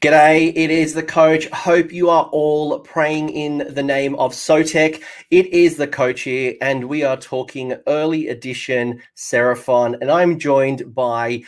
G'day, it is the coach. Hope you are all praying in the name of Sotek. It is the coach here, and we are talking early edition Seraphon. And I'm joined by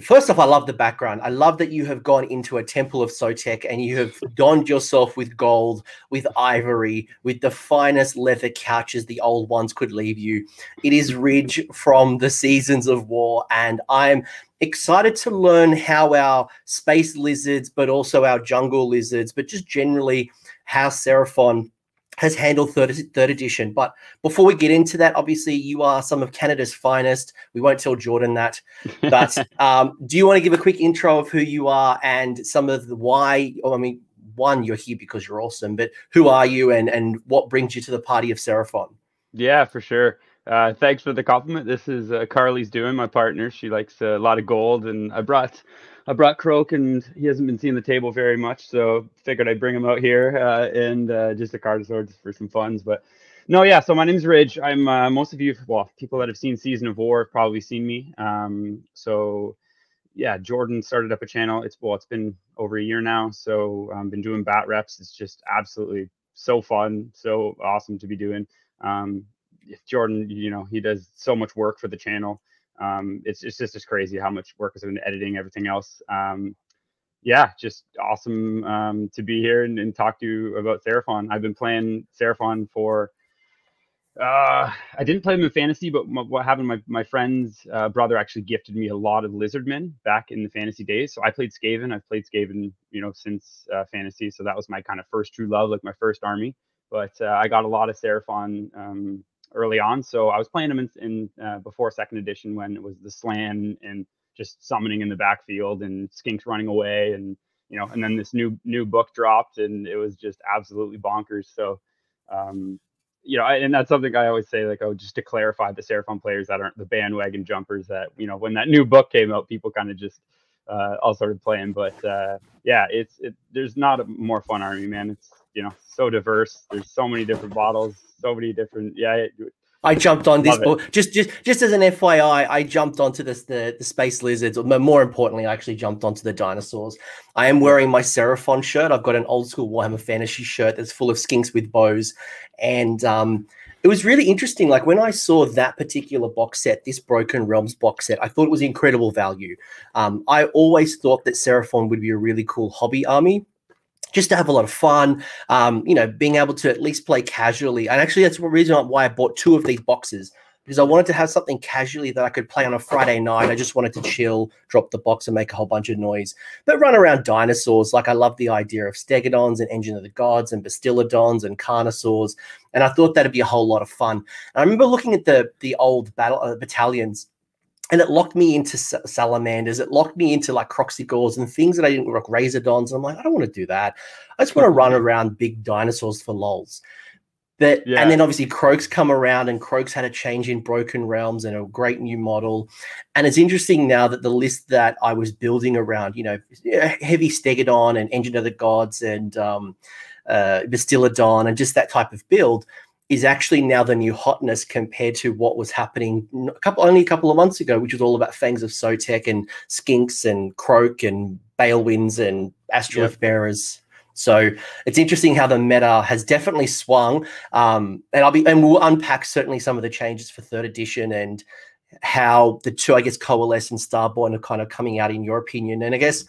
First off, I love the background. I love that you have gone into a temple of Sotek and you have donned yourself with gold, with ivory, with the finest leather couches the old ones could leave you. It is Ridge from the Seasons of War, and I'm excited to learn how our space lizards, but also our jungle lizards, but just generally how Seraphon has handled third, third edition. But before we get into that, obviously you are some of Canada's finest. We won't tell Jordan that. But um, do you want to give a quick intro of who you are and some of the why? Or, I mean, one, you're here because you're awesome, but who are you and and what brings you to the party of Seraphon? Yeah, for sure. Uh, thanks for the compliment. This is uh, Carly's doing my partner. She likes a lot of gold, and I brought I brought Kroak, and he hasn't been seeing the table very much, so figured I'd bring him out here uh, and uh, just a card of swords for some funds. But no, yeah. So my name's Ridge. I'm uh, most of you, well, people that have seen Season of War have probably seen me. Um, so yeah, Jordan started up a channel. It's well, it's been over a year now. So I've um, been doing bat reps. It's just absolutely so fun, so awesome to be doing. Um, Jordan, you know, he does so much work for the channel um, it's, it's just as crazy how much work has been editing everything else. Um, yeah, just awesome um, to be here and, and, talk to you about Seraphon. I've been playing Seraphon for. Uh, I didn't play them in fantasy, but what happened? My my friend's uh, brother actually gifted me a lot of Lizardmen back in the fantasy days. So I played Skaven. I've played Skaven, you know, since uh, fantasy. So that was my kind of first true love, like my first army. But uh, I got a lot of Seraphon um, early on. So I was playing them in, in uh, before second edition when it was the Slann and just summoning in the backfield and skinks running away and you know and then this new new book dropped and it was just absolutely bonkers so um you know I, and that's something i always say like oh just to clarify the seraphon players that aren't the bandwagon jumpers that you know when that new book came out people kind of just uh all started playing but uh yeah it's it there's not a more fun army man it's you know so diverse there's so many different bottles so many different. Yeah, I jumped on this just just just as an FYI. I jumped onto this the the space lizards. Or more importantly, I actually jumped onto the dinosaurs. I am wearing my Seraphon shirt. I've got an old school Warhammer Fantasy shirt that's full of skinks with bows, and um, it was really interesting. Like when I saw that particular box set, this Broken Realms box set, I thought it was incredible value. Um, I always thought that Seraphon would be a really cool hobby army just to have a lot of fun. Um, you know, being able to at least play casually. And actually, that's the reason why I bought two of these boxes because I wanted to have something casually that I could play on a Friday night. I just wanted to chill, drop the box, and make a whole bunch of noise. But run around dinosaurs. Like I love the idea of Stegadons and Engine of the Gods and Bastiladons and Carnosaurs. And I thought that'd be a whole lot of fun. And I remember looking at the the old battle uh, battalions and it locked me into salamanders. It locked me into like Kroxigors and things that I didn't like Razordons. And I'm like, I don't want to do that. I just want to run around big dinosaurs for lols. But yeah. and then obviously Kroak's come around and Kroak's had a change in Broken Realms and a great new model. And it's interesting now that the list that I was building around, you know, heavy Stegadon and Engine of the Gods and um, uh, and just that type of build is actually now the new hotness compared to what was happening a couple only a couple of months ago, which was all about Fangs of Sotek and Skinks and Kroak and Balewinds and Astrolith yep. Bearers. So it's interesting how the meta has definitely swung. Um, and I'll be and we'll unpack certainly some of the changes for third edition and how the two, I guess, coalesce and Starborn are kind of coming out in your opinion. And I guess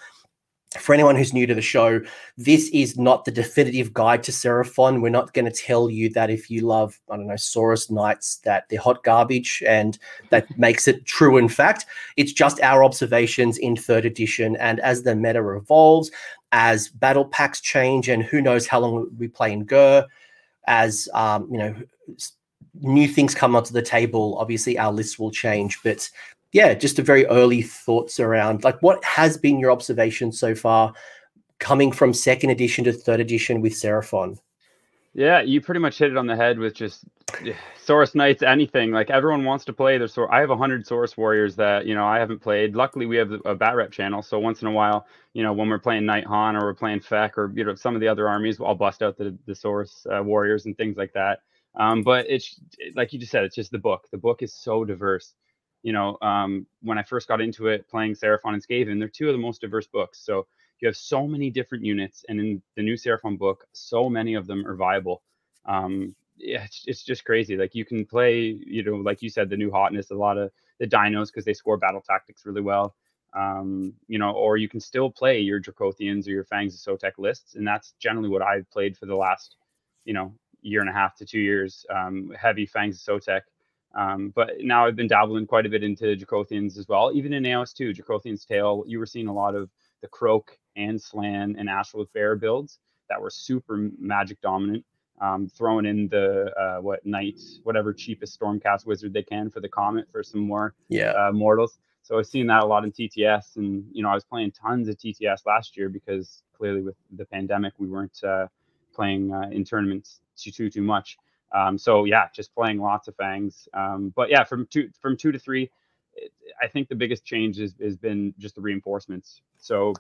for anyone who's new to the show, this is not the definitive guide to Seraphon. We're not going to tell you that if you love, I don't know, Saurus Knights, that they're hot garbage and that makes it true in fact. It's just our observations in third edition. And as the meta evolves, as battle packs change, and who knows how long we play in Ghur, as, um, you know, new things come onto the table, obviously our lists will change. But yeah, just a very early thoughts around like what has been your observation so far coming from second edition to third edition with Seraphon? Yeah, you pretty much hit it on the head with just Saurus Knights, anything. Like everyone wants to play their Saurus. I have a hundred Saurus Warriors that you know I haven't played. Luckily, we have a bat rep channel, so once in a while, you know, when we're playing Nighthaunt or we're playing Feck or you know some of the other armies, I'll bust out the the Saurus uh, Warriors and things like that. Um, but it's like you just said, it's just the book. The book is so diverse you know, um, when I first got into it, playing Seraphon and Skaven, they're two of the most diverse books. So you have so many different units, and in the new Seraphon book, so many of them are viable. Um, it's, it's just crazy. Like you can play, you know, like you said, the new hotness, a lot of the dinos because they score battle tactics really well. Um, you know, or you can still play your Dracothion's or your Fangs of Sotek lists, and that's generally what I've played for the last, you know, year and a half to two years. Um, heavy Fangs of Sotek. Um, but now I've been dabbling quite a bit into Dracothion's as well. Even in AOS 2, Dracothion's Tail, you were seeing a lot of the Kroak and Slann and Astrolith Bear builds that were super magic dominant um, throwing in the uh, what knight, whatever cheapest stormcast wizard they can for the comet for some more yeah uh, mortals. So I've seen that a lot in TTS, and you know I was playing tons of TTS last year because clearly with the pandemic we weren't uh, playing uh, in tournaments too too too much. Um, so yeah, just playing lots of fangs. Um, but yeah, from two from two to three, I think the biggest change has, has been just the reinforcements. So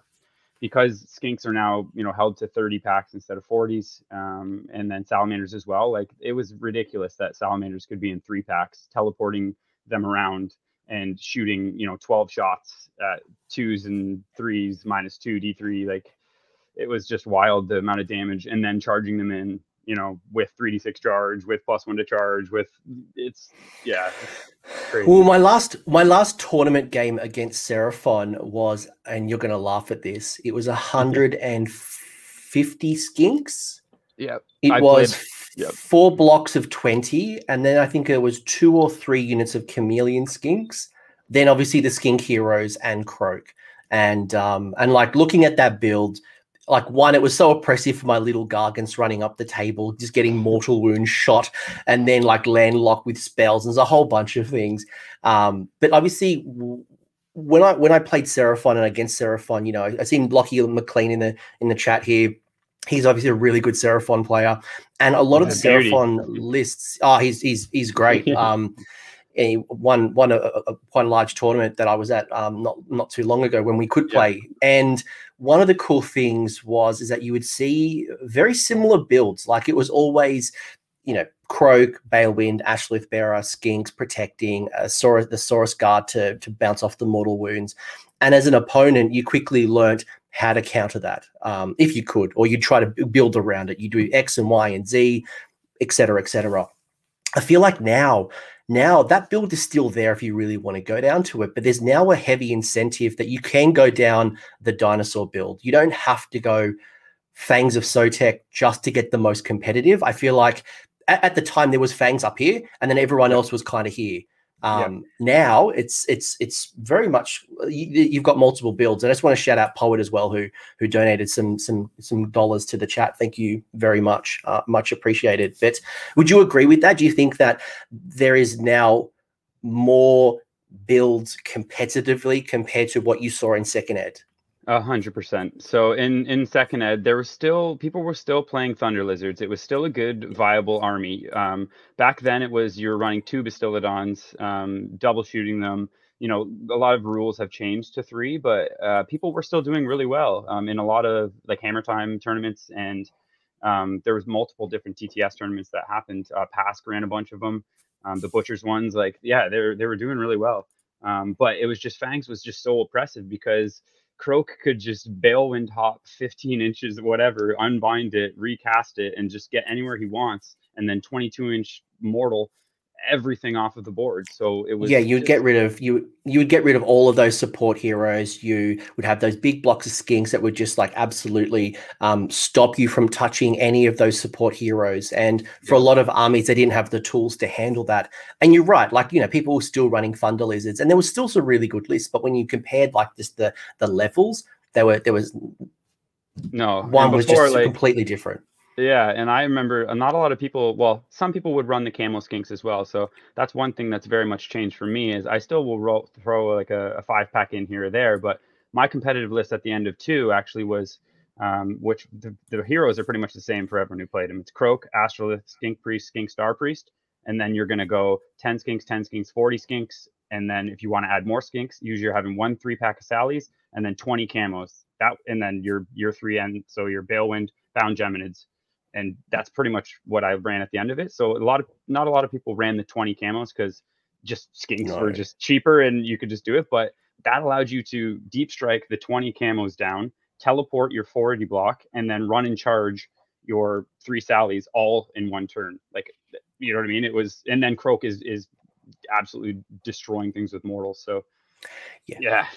because skinks are now you know held to 30 packs instead of 40s um, and then salamanders as well like it was ridiculous that salamanders could be in three packs teleporting them around and shooting you know 12 shots at twos and threes minus two d3 like it was just wild the amount of damage and then charging them in you know, with 3d6 charge, with plus one to charge, with it's yeah. It's well, my last my last tournament game against Seraphon was, and you're gonna laugh at this. It was a hundred and fifty skinks. Yeah, it I was played, yep. four blocks of twenty, and then I think it was two or three units of chameleon skinks. Then obviously the skink heroes and Kroak, and um and like looking at that build like one, it was so oppressive for my little gargants running up the table, just getting mortal wounds shot, and then like landlock with spells. And there's a whole bunch of things. Um, but obviously, when I when I played Seraphon and against Seraphon, you know, I, I seen Lockie McLean in the in the chat here. He's obviously a really good Seraphon player, and a lot yeah, of the Seraphon lists. Oh, he's he's he's great. um, he won won a, a, one large tournament that I was at um, not not too long ago when we could play, yeah. and one of the cool things was is that you would see very similar builds. Like it was always, you know, Kroak, Balewind, Astrolith Bearer, Skinks protecting uh, Saurus, the Saurus Guard to, to bounce off the mortal wounds. And as an opponent, you quickly learnt how to counter that um, if you could, or you try to build around it. You do X and Y and Z, etc., etc. I feel like now now that build is still there if you really want to go down to it, but there's now a heavy incentive that you can go down the dinosaur build. You don't have to go Fangs of Sotek just to get the most competitive. I feel like at, at the time there was Fangs up here, and then everyone else was kind of here. Um, Now it's it's it's very much you, have got multiple builds. I just want to shout out Poet as well, who who donated some some some dollars to the chat. Thank you very much, uh, much appreciated. But would you agree with that? Do you think that there is now more builds competitively compared to what you saw in second ed? A hundred percent. So in in second ed, there was still people were still playing Thunder Lizards. It was still a good viable army. Um, back then, it was you're running two Bastiladons, um, double shooting them. You know, a lot of rules have changed to three, but uh, people were still doing really well um, in a lot of like Hammer Time tournaments, and um, there was multiple different TTS tournaments that happened. Uh, Pask ran a bunch of them. Um, the Butchers ones, like yeah, they they were doing really well. Um, but it was just Fangs was just so oppressive because Kroak could just Balewind hop 15 inches, whatever, unbind it, recast it, and just get anywhere he wants. And then 22 inch mortal everything off of the board. So it was yeah, you'd get rid of you you would get rid of all of those support heroes. You would have those big blocks of skinks that would just like absolutely um, stop you from touching any of those support heroes. And for yeah. a lot of armies, they didn't have the tools to handle that. And you're right, like you know, people were still running Thunder Lizards, and there was still some really good lists. But when you compared like just the the levels, there were there was no one before, was just like, completely different. Yeah, and I remember uh, not a lot of people. Well, some people would run the camel skinks as well. So that's one thing that's very much changed for me. Is I still will roll, throw like a, a five pack in here or there, but my competitive list at the end of two actually was, um, which the, the, heroes are pretty much the same for everyone who played them. It's Kroak, Astrolith, Skink Priest, Skink Star Priest, and then you're gonna go ten skinks, ten skinks, forty skinks, and then if you want to add more skinks, usually you're having one three pack of Sallies and then twenty camos. That and then your your three end, so your Balewind, Bound Geminids and that's pretty much what I ran at the end of it. So a lot of not a lot of people ran the 20 camos because just skinks no, were just cheaper and you could just do it. But that allowed you to deep strike the 20 camos down teleport your forward block, and then run and charge your three sallies all in one turn. Like you know what I mean? It was, and then Kroak is is absolutely destroying things with mortals. So yeah, yeah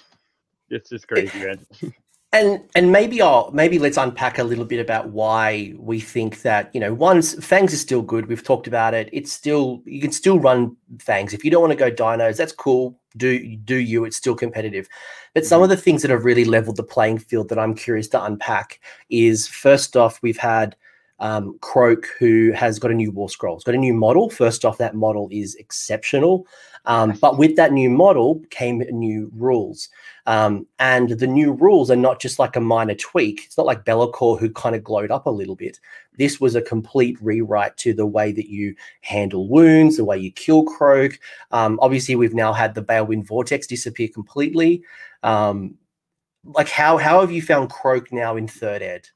it's just crazy, man. and and maybe I'll maybe let's unpack a little bit about why we think that you know one's fangs is still good. We've talked about it. It's still you can still run fangs if you don't want to go dinos. That's cool. Do do you? It's still competitive. But some mm-hmm. of the things that have really leveled the playing field that I'm curious to unpack is first off we've had um, Kroak, who has got a new War Scroll. It's got a new model. First off, that model is exceptional. Um, but with that new model came new rules. Um, and the new rules are not just like a minor tweak. It's not like Be'lakor, who kind of glowed up a little bit. This was a complete rewrite to the way that you handle wounds, the way you kill Kroak. Um, obviously, we've now had the Balewind Vortex disappear completely. Um, like, how how have you found Kroak now in third ed?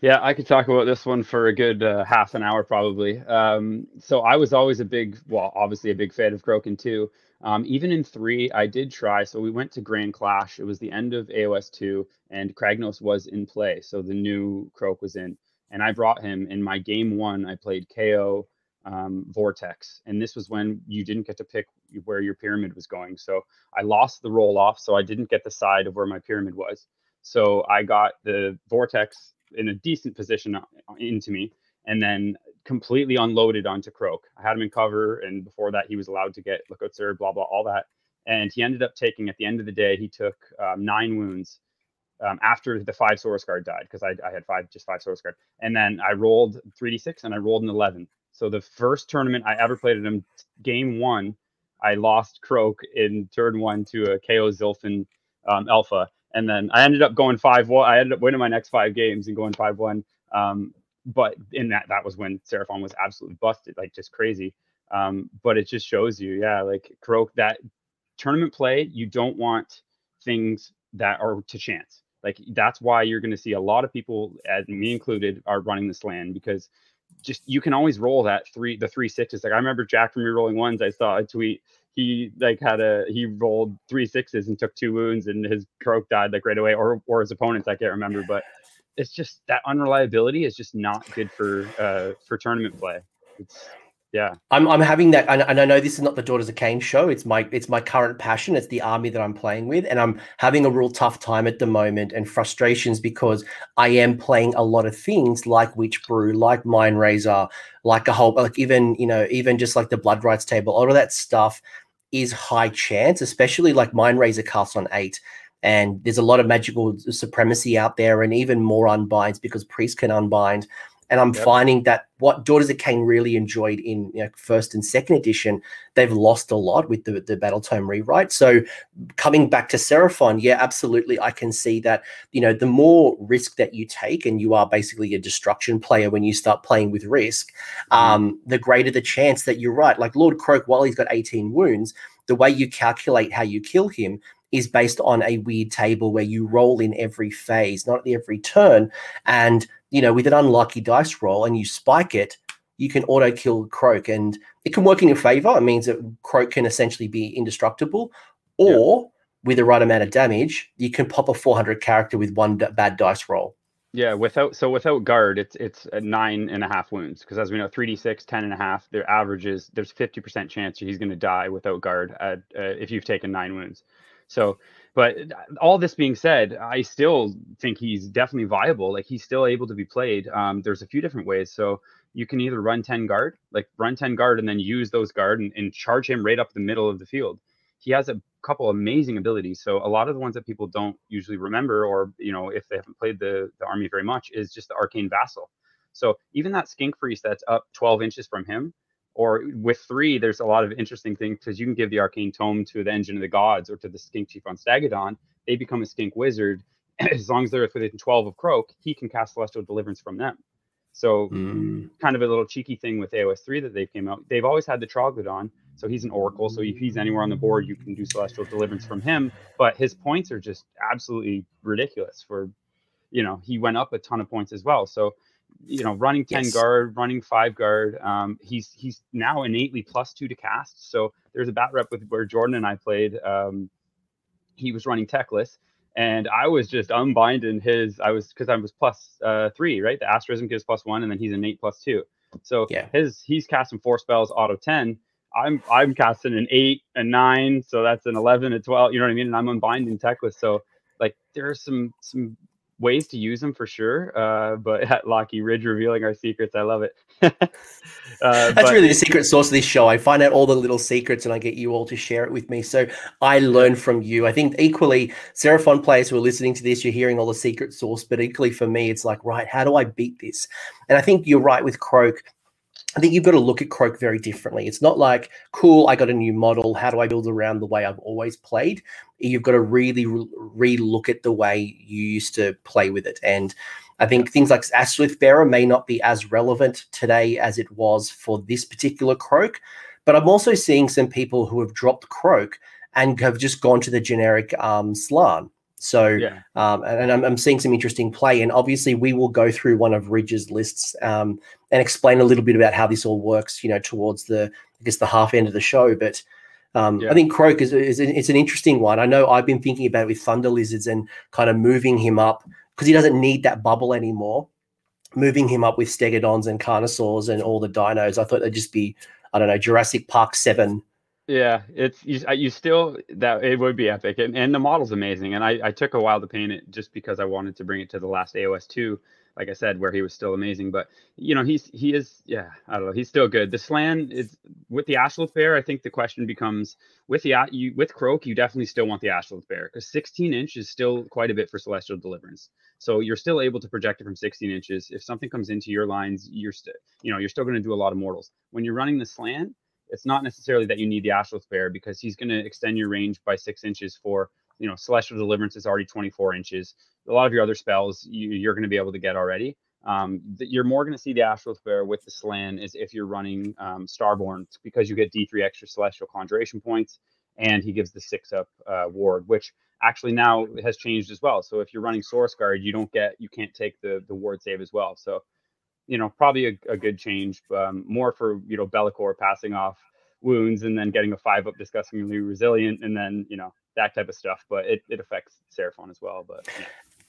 Yeah, I could talk about this one for a good uh, half an hour probably. Um, so I was always a big, well, obviously a big fan of Krogan too. Um, even in three, I did try. So we went to Grand Clash. It was the end of AOS two, and Kragnos was in play. So the new Kroak was in, and I brought him. In my game one, I played KO um, Vortex, and this was when you didn't get to pick where your pyramid was going. So I lost the roll off, so I didn't get the side of where my pyramid was. So I got the Vortex in a decent position into me, and then completely unloaded onto Kroak. I had him in cover, and before that, he was allowed to get lookout sir, blah blah, all that. And he ended up taking at the end of the day, he took um, nine wounds um, after the five Saurus Guard died because I, I, had five, just five Saurus Guard. And then I rolled 3d6 and I rolled an 11. So the first tournament I ever played at him, game one, I lost Kroak in turn one to a KO Zilfin um, Alpha and then I ended up going five one. I ended up winning my next five games and going five one. Um, but in that, that was when Seraphon was absolutely busted, like just crazy. Um, but it just shows you, yeah, like Kroak that tournament play. You don't want things that are to chance. Like that's why you're going to see a lot of people, as me included, are running this Slann because just you can always roll that three the three sixes. Like I remember Jack from your rolling ones. I saw a tweet he like had a he rolled three sixes and took two wounds and his Kroak died like right away or or his opponents I can't remember but it's just that unreliability is just not good for uh for tournament play. It's yeah. I'm, I'm having that and, and i know this is not the daughters of Khaine show. It's my it's my current passion. It's the army that i'm playing with and i'm having a real tough time at the moment and frustrations because i am playing a lot of things like witch brew like mind razor like a whole like even you know even just like the blood rites table all of that stuff is high chance, especially like Mind Razor casts on eight. And there's a lot of magical supremacy out there, and even more unbinds because priests can unbind. And I'm yep. finding that what Daughters of Khaine really enjoyed in you know, first and second edition, they've lost a lot with the, the Battle Tome rewrite. So coming back to Seraphon, yeah, absolutely. I can see that, you know, the more risk that you take, and you are basically a destruction player when you start playing with risk, mm. um, the greater the chance that you're right. Like Lord Kroak, while he's got 18 wounds, the way you calculate how you kill him is based on a weird table where you roll in every phase, not every turn. And you know, with an unlucky dice roll and you spike it, you can auto kill Kroak, and it can work in your favor. It means that Kroak can essentially be indestructible, or yeah. with the right amount of damage, you can pop a 400 character with one d- bad dice roll. Yeah, without so without guard, it's it's nine and a half wounds because as we know, three d six, ten and a half. Their averages there's fifty percent chance he's going to die without guard at, uh, if you've taken nine wounds. So but all this being said, I still think he's definitely viable. Like he's still able to be played. Um, there's a few different ways. So you can either run 10 guard, like run 10 guard and then use those guard and, and charge him right up the middle of the field. He has a couple amazing abilities. So a lot of the ones that people don't usually remember, or you know, if they haven't played the, the army very much, is just the arcane vassal. So even that skink priest that's up 12 inches from him, or with three, there's a lot of interesting things because you can give the arcane tome to the engine of the gods or to the skink chief on Stegadon. They become a skink wizard. as long as they're within 12 of Kroak, he can cast celestial deliverance from them. So mm. kind of a little cheeky thing with AOS 3 that they've came out. They've always had the Troglodon, so he's an oracle. So if he's anywhere on the board, you can do celestial deliverance from him. But his points are just absolutely ridiculous. For you know, he went up a ton of points as well. So you know, running 10 yes. guard, running five guard. Um, he's he's now innately plus two to cast. So there's a bat rep with where Jordan and I played. Um, he was running Teclis, and I was just unbinding his. I was because I was plus uh, three, right? The asterism gives plus one, and then he's innate plus two. So yeah. his he's casting four spells auto ten. I'm I'm casting an eight, and nine, so that's an eleven, a twelve. You know what I mean? And I'm unbinding Teclis. So like there's some some ways to use them for sure. Uh, but at Lockie Ridge revealing our secrets, I love it. uh, That's but, really the secret source of this show. I find out all the little secrets and I get you all to share it with me. So I learn from you. I think equally, Seraphon players who are listening to this, you're hearing all the secret source, but equally for me, it's like, right, how do I beat this? And I think you're right with Kroak. I think you've got to look at Kroak very differently. It's not like, cool, I got a new model. How do I build around the way I've always played? You've got to really re look at the way you used to play with it. And I think things like Astrolith Bearer may not be as relevant today as it was for this particular Kroak. But I'm also seeing some people who have dropped Kroak and have just gone to the generic um, Slann. So, yeah. um, and I'm, I'm, seeing some interesting play. And obviously, we will go through one of Ridge's lists um, and explain a little bit about how this all works, you know, towards the, I guess, the half end of the show. But um, yeah. I think Kroak is, is it's an interesting one. I know I've been thinking about it with Thunder Lizards and kind of moving him up because he doesn't need that bubble anymore. Moving him up with Stegadons and Carnosaurs and all the dinos, I thought they'd just be, I don't know, Jurassic Park 7 yeah, it's you, you still that it would be epic, and, and the model's amazing. And I, I took a while to paint it just because I wanted to bring it to the last AOS two, like I said, where he was still amazing. But you know, he's he is yeah, I don't know, he's still good. The Slann is with the Astrolith Bear. I think the question becomes with the you with Kroak, you definitely still want the Astrolith Bear because 16 inch is still quite a bit for Celestial Deliverance. So you're still able to project it from 16 inches. If something comes into your lines, you're still you know you're still going to do a lot of mortals. When you're running the Slann it's not necessarily that you need the Astrolith Bear because he's going to extend your range by six inches for, you know, Celestial Deliverance is already 24 inches. A lot of your other spells you, are going to be able to get already. Um, you're more going to see the Astrolith Bear with the Slann is if you're running um, Starborn because you get D3 extra Celestial Conjuration points and he gives the six up uh, ward, which actually now has changed as well. So if you're running Saurus Guard, you don't get, you can't take the the ward save as well. So you know, probably a, a good change, um, more for, you know, Be'lakor passing off wounds and then getting a five up disgustingly resilient and then, you know, that type of stuff. But it, it affects Seraphon as well. But yeah.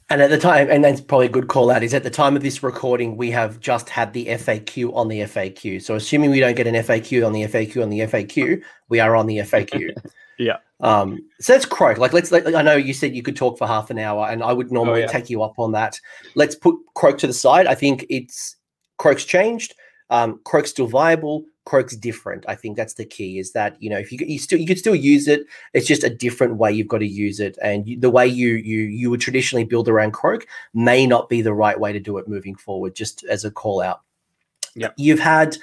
And at the time, and that's probably a good call out, is at the time of this recording, we have just had the FAQ on the FAQ. So assuming we don't get an FAQ on the FAQ on the FAQ, we are on the FAQ. yeah. Um, so that's Kroak. Like, let's. Let, I know you said you could talk for half an hour, and I would normally oh, yeah. take you up on that. Let's put Kroak to the side. I think it's Kroak's changed. Um, Kroak's still viable. Kroak's different. I think that's the key. Is that you know if you you still you could still use it. It's just a different way you've got to use it, and you, the way you you you would traditionally build around Kroak may not be the right way to do it moving forward. Just as a call out. Yeah, you've had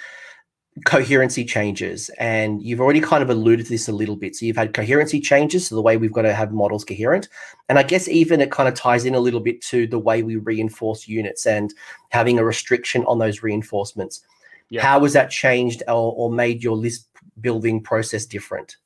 coherency changes and you've already kind of alluded to this a little bit. So you've had coherency changes so the way we've got to have models coherent and i guess even it kind of ties in a little bit to the way we reinforce units and having a restriction on those reinforcements. Yeah. how was that changed or, or made your list building process different?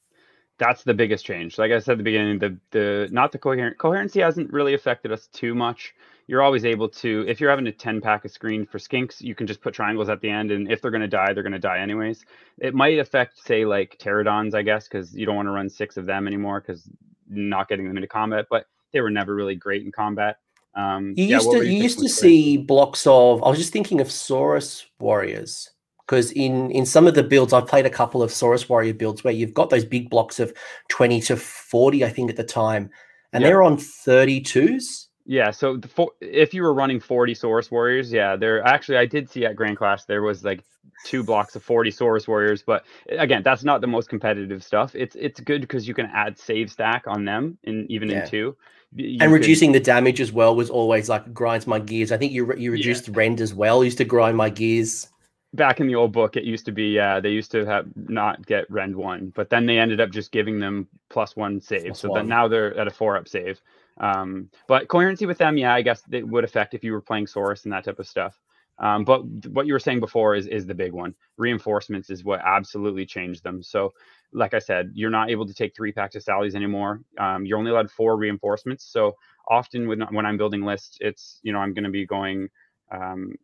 That's the biggest change. Like i said at the beginning the the not the coherent coherency hasn't really affected us too much you're always able to if you're having a 10 pack of screen for skinks you can just put triangles at the end and if they're going to die they're going to die anyways. It might affect say like pterodons i guess because you don't want to run six of them anymore because not getting them into combat but they were never really great in combat. Um, you used to you, you used to see blocks of i was just thinking of saurus warriors because in in some of the builds i've played a couple of saurus warrior builds where you've got those big blocks of 20 to 40 i think at the time and they're on 32s yeah, so the if you were running 40 Saurus Warriors, yeah, there actually I did see at Grand Clash there was like two blocks of 40 Saurus Warriors, but eh, again, that's not the most competitive stuff. It's it's good because you can add save stack on them in even yeah. in two. You and reducing the damage as well was always like grinds my gears. I think you you reduced yeah. rend as well. used to grind my gears. Back in the old book, it used to be yeah, they used to have not get rend one, but then they ended up just giving them plus one save. Plus so one. then now they're at a four up save. Um, but coherency with them, yeah, I guess it would affect if you were playing Saurus and that type of stuff. Um, but what you were saying before is is the big one. Reinforcements is what absolutely changed them. So, like I said, you're not able to take three packs of Sallies anymore. Um, you're only allowed four reinforcements. So often when when I'm building lists, it's you know I'm going to be going. Um,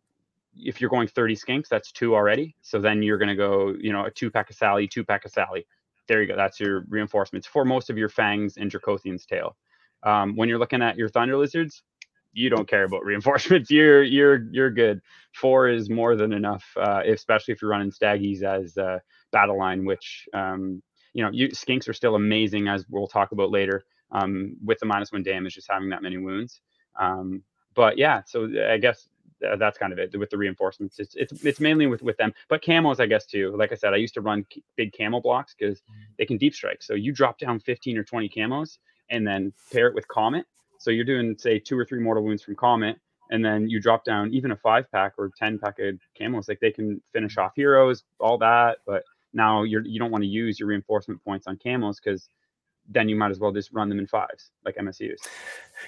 if you're going 30 skinks, that's two already. So then you're going to go, you know, a two pack of Sally, two pack of Sally. There you go. That's your reinforcements for most of your fangs and Dracothion's tail. Um, when you're looking at your Thunder Lizards, you don't care about reinforcements. You're you're you're good. Four is more than enough, uh, especially if you're running staggies as uh, battle line, which um, you know you, skinks are still amazing as we'll talk about later. Um, with the minus one damage, just having that many wounds. Um, but yeah, so I guess that's kind of it with the reinforcements. It's it's it's mainly with with them, but camos, I guess too. Like I said, I used to run big camo blocks because they can deep strike. So you drop down 15 or 20 camos and then pair it with comet so you're doing say two or three mortal wounds from Comet, and then you drop down even a five pack or ten pack of Camels. Like they can finish off heroes, all that. But now you're you don't want to use your reinforcement points on Camels because then you might as well just run them in fives like MSUs.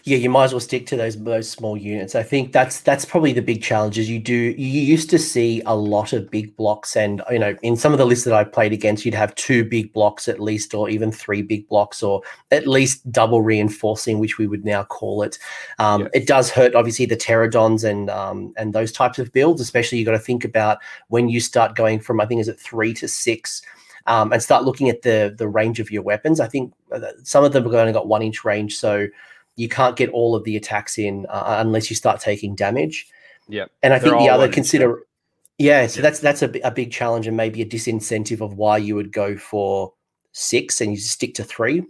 Yeah, you might as well stick to those those small units. I think that's that's probably the big challenge. Is you do you used to see a lot of big blocks, and you know in some of the lists that I played against, you'd have two big blocks at least, or even three big blocks, or at least double reinforcing, which we would now call it. Um, yeah. It does hurt obviously the pterodons and um, and those types of builds, especially you got to think about when you start going from I think is it three to six um, and start looking at the the range of your weapons. I think uh, some of them have only got one inch range, so you can't get all of the attacks in uh, unless you start taking damage. Yeah, and I think the other consider, yeah, so that's that's a, a big challenge and maybe a disincentive of why you would go for six and you stick to three.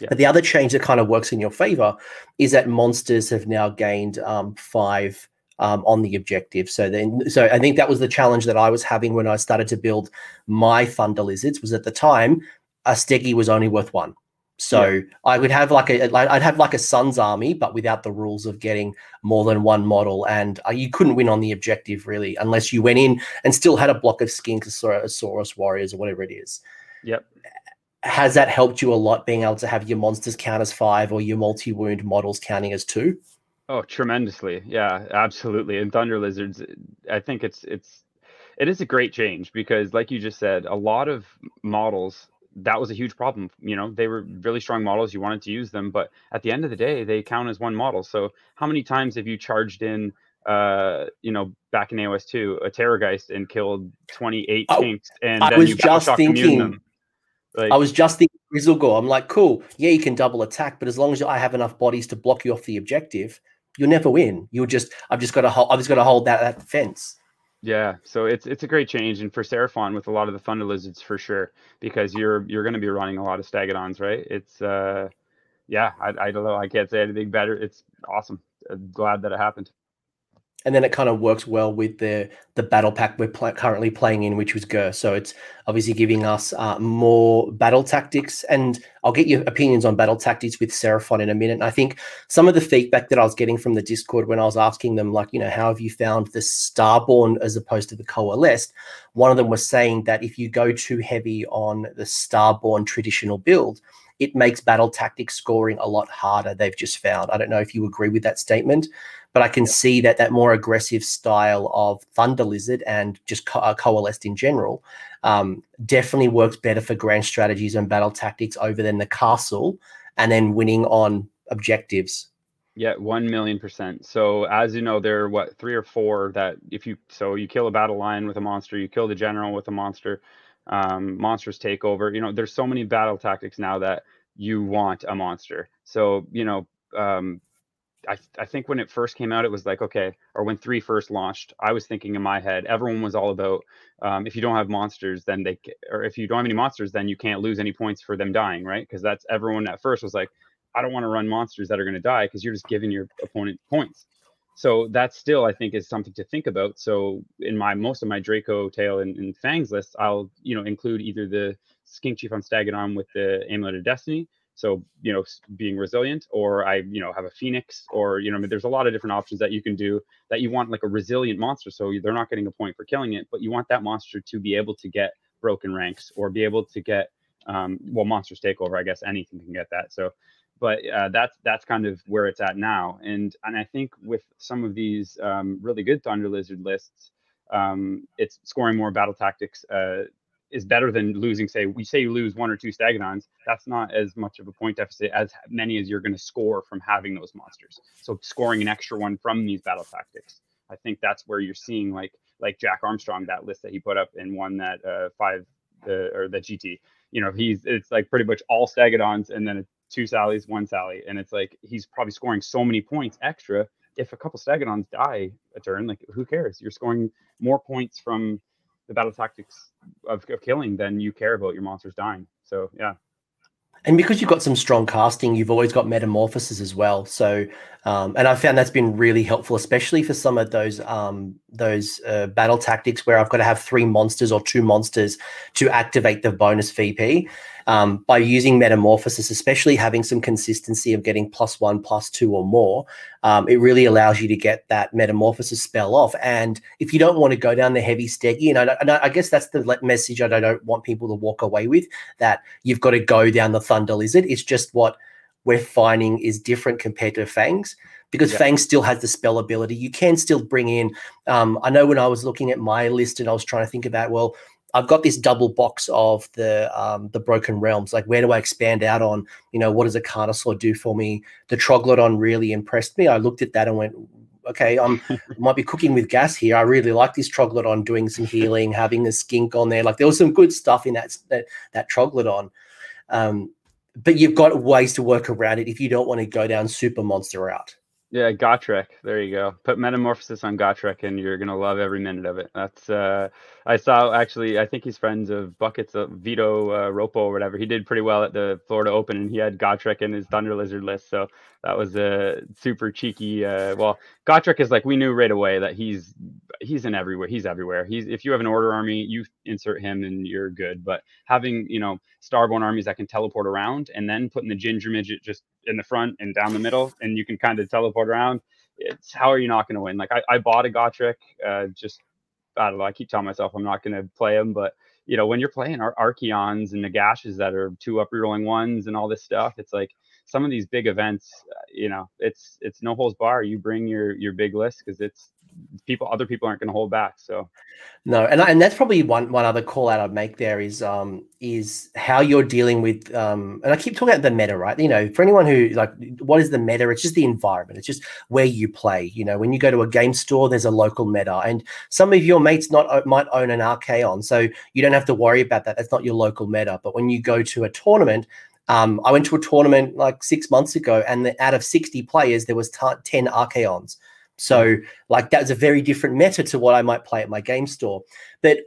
Yeah. But the other change that kind of works in your favor is that monsters have now gained um, five um, on the objective. So then, so I think that was the challenge that I was having when I started to build my Thunder Lizards. Was at the time a Steggy was only worth one. So yeah. I would have like a, I'd have like a Sun's army, but without the rules of getting more than one model, and uh, you couldn't win on the objective really unless you went in and still had a block of Skinkosaurus warriors or whatever it is. Yep. Has that helped you a lot being able to have your monsters count as five or your multi wound models counting as two? Oh, tremendously. Yeah, absolutely. And Thunder Lizards, I think it's it's it is a great change because like you just said, a lot of models that was a huge problem. You know, they were really strong models. You wanted to use them, but at the end of the day, they count as one model. So how many times have you charged in uh, you know, back in AOS two, a Terrorgeist and killed 28 oh, kinks and I was just thinking like, I was just thinking Gristlegore. I'm like, cool, yeah, you can double attack, but as long as I have enough bodies to block you off the objective, you'll never win. You'll just I've just got to hold I've just got to hold that, that fence. Yeah, so it's it's a great change, and for Seraphon with a lot of the Thunder Lizards for sure, because you're you're going to be running a lot of Stegadons, right? It's uh, yeah, I, I don't know, I can't say anything better. It's awesome. I'm glad that it happened and then it kind of works well with the the battle pack we're pl- currently playing in, which was Ghur. So it's obviously giving us uh, more battle tactics, and I'll get your opinions on battle tactics with Seraphon in a minute. And I think some of the feedback that I was getting from the Discord when I was asking them, like, you know, how have you found the Starborn as opposed to the Coalesced? One of them was saying that if you go too heavy on the Starborn traditional build, it makes battle tactics scoring a lot harder. They've just found. I don't know if you agree with that statement but I can see that that more aggressive style of Thunder Lizard and just co- uh, coalesced in general um, definitely works better for grand strategies and battle tactics over than the castle and then winning on objectives. Yeah, one million percent. So as you know, there are what three or four that if you so you kill a battle line with a monster, you kill the general with a monster, um, monsters take over. You know, there's so many battle tactics now that you want a monster. So you know, um, I, I think when it first came out, it was like, okay, or when three first launched, I was thinking in my head, everyone was all about um, if you don't have monsters, then they, or if you don't have any monsters, then you can't lose any points for them dying, right? Because that's everyone at first was like, I don't want to run monsters that are going to die because you're just giving your opponent points. So that still, I think, is something to think about. So in my most of my Draco Tail and, and Fangs list, I'll you know include either the Skink Chief on Stegadon with the Amulet of Destiny, so you know being resilient or i you know have a phoenix or you know I mean, there's a lot of different options that you can do that you want like a resilient monster. So they're not getting a point for killing it but you want that monster to be able to get broken ranks or be able to get um, well monsters takeover i guess anything can get that. So but uh, that's that's kind of where it's at now. And and i think with some of these um, really good thunder lizard lists um, it's scoring more battle tactics uh, is better than losing. Say we say you lose one or two Stegadons, that's not as much of a point deficit as many as you're going to score from having those monsters. So scoring an extra one from these battle tactics, I think that's where you're seeing like like Jack Armstrong that list that he put up and one that uh, five uh, or the GT. You know, he's it's like pretty much all Stegadons and then two Sallies, one Sally, and it's like he's probably scoring so many points extra. If a couple Stegadons die a turn, like who cares? You're scoring more points from the battle tactics of, of killing then you care about your monsters dying. So yeah, and because you've got some strong casting, you've always got metamorphosis as well. So, um, and I found that's been really helpful, especially for some of those um, those uh, battle tactics where I've got to have three monsters or two monsters to activate the bonus VP um, by using metamorphosis, especially having some consistency of getting plus one, plus two, or more, um, it really allows you to get that metamorphosis spell off. And if you don't want to go down the heavy steggy, and I, and I guess that's the message I don't want people to walk away with that you've got to go down the Thunder Lizard. It's just what we're finding is different compared to Fangs because yeah. Fang still has the spell ability. You can still bring in. Um, I know when I was looking at my list and I was trying to think about, well, I've got this double box of the um, the broken realms. Like, where do I expand out on? You know, what does a Carnosaur do for me? The Troglodon really impressed me. I looked at that and went, okay, I'm might be cooking with gas here. I really like this Troglodon doing some healing, having a skink on there. Like, there was some good stuff in that that, that Troglodon. Um, but you've got ways to work around it if you don't want to go down super monster route. Yeah, Gotrek. There you go. Put Metamorphosis on Gotrek, and you're gonna love every minute of it. That's uh, I saw actually. I think he's friends of buckets of Vito uh, Ropo or whatever. He did pretty well at the Florida Open, and he had Gotrek in his Thunder Lizard list. So that was a super cheeky. Uh, well, Gotrek is like we knew right away that he's he's in everywhere. He's everywhere. He's if you have an order army, you insert him and you're good. But having you know starborn armies that can teleport around, and then putting the ginger midget just in the front and down the middle, and you can kind of teleport around. It's how are you not going to win? Like I, I bought a Gotrek, uh, just I don't know. I keep telling myself I'm not going to play them, but you know when you're playing Ar- Archaons and Nagashes that are two up rolling ones and all this stuff, it's like some of these big events, uh, you know, it's it's no holds bar. You bring your your big list because it's people other people aren't going to hold back so. No and and that's probably one one other call out i'd make there is um is how you're dealing with um and i keep talking about the meta right? You know for anyone who like what is the meta? It's just the environment. It's just where you play you know? When you go to a game store there's a local meta and some of your mates not might own an archaon so you don't have to worry about that. That's not your local meta. But when you go to a tournament um, I went to a tournament like six months ago, and the, out of 60 players, there was t- 10 Archaons. So, like, that's a very different meta to what I might play at my game store. But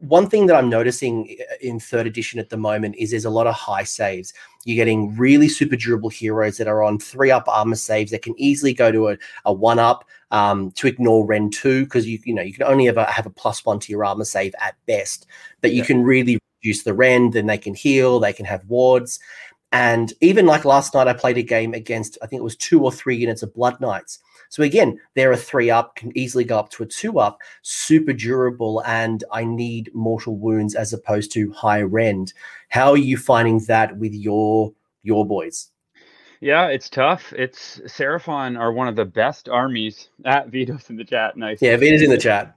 one thing that I'm noticing in third edition at the moment is there's a lot of high saves. You're getting really super durable heroes that are on three up armor saves that can easily go to a, a one up um, to ignore Rend 2 because you you know you can only ever have a plus one to your armor save at best, but you can really reduce the Rend, then they can heal, they can have wards. And even like last night, I played a game against, I think it was two or three units of Blood Knights. So again, they're a three up, can easily go up to a two up, super durable, and I need mortal wounds as opposed to high rend. How are you finding that with your your boys? Yeah, it's tough. It's Seraphon are one of the best armies at Vito's in the chat. Nice. Yeah, Vito's in the chat.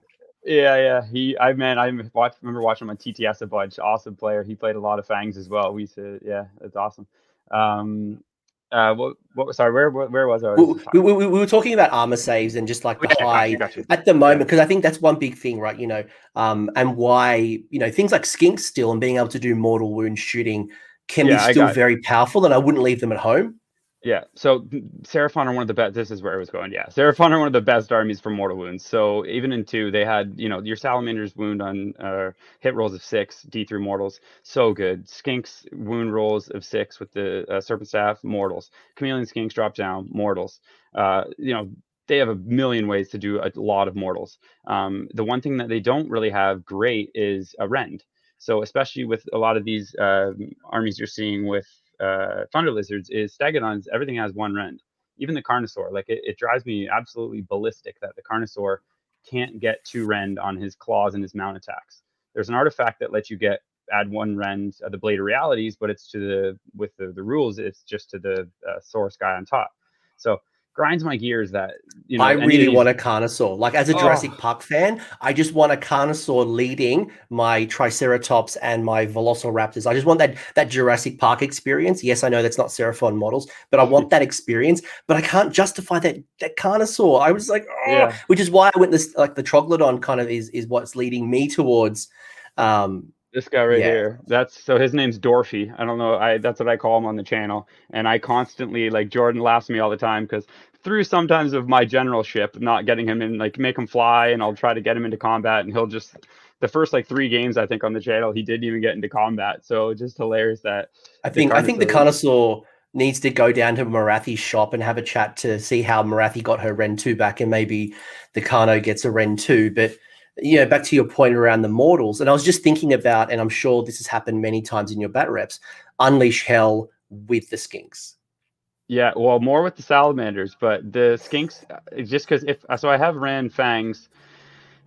Yeah, yeah. He, I man, I watched, remember watching him on TTS a bunch. Awesome player. He played a lot of Fangs as well. We used to, yeah, it's awesome. Um, uh, what, what sorry where, where, where was I? We, we, we, were talking about armor saves and just like the yeah, high gotcha, gotcha. at the moment because I think that's one big thing, right? You know, um, and why you know things like skink still and being able to do mortal wound shooting can yeah, be still very powerful, and I wouldn't leave them at home. Yeah. So Seraphon are one of the best. This is where I was going. Yeah. Seraphon are one of the best armies for mortal wounds. So even in two, they had, you know, your Salamander's wound on uh, hit rolls of six, D3 mortals. So good. Skink's wound rolls of six with the uh, Serpent Staff, mortals. Chameleon Skinks drop down, mortals. Uh, you know, they have a million ways to do a lot of mortals. Um, the one thing that they don't really have great is a rend. So especially with a lot of these uh, armies you're seeing with uh, Thunder Lizards is Stegadons, everything has one rend. Even the Carnosaur, like it, it drives me absolutely ballistic that the Carnosaur can't get two rend on his claws and his mount attacks. There's an artifact that lets you get add one rend of the Blade of Realities, but it's to the with the, the rules, it's just to the uh, source guy on top. So grinds my gears that you know. I really want a Carnosaur. Like as a Jurassic oh. Park fan, I just want a Carnosaur leading my Triceratops and my Velociraptors. I just want that that Jurassic Park experience. Yes, I know that's not Seraphon models, but I want that experience. But I can't justify that that Carnosaur. I was like, oh, yeah. which is why I went this like the Troglodon kind of is is what's leading me towards um This guy right yeah. here. That's so his name's Dorfy. I don't know. I that's what I call him on the channel. And I constantly like Jordan laughs at me all the time because through sometimes of my generalship, not getting him in, like make him fly, and I'll try to get him into combat, and he'll just the first like three games I think on the channel he didn't even get into combat. So just hilarious that I think I think the Carnosaur needs to go down to Morathi's shop and have a chat to see how Morathi got her Rend 2 back and maybe the Carno gets a Rend 2. But you know, back to your point around the mortals, and I was just thinking about, and I'm sure this has happened many times in your bat reps, unleash hell with the skinks. Yeah, well, more with the salamanders, but the skinks, uh, just because if so, I have ran fangs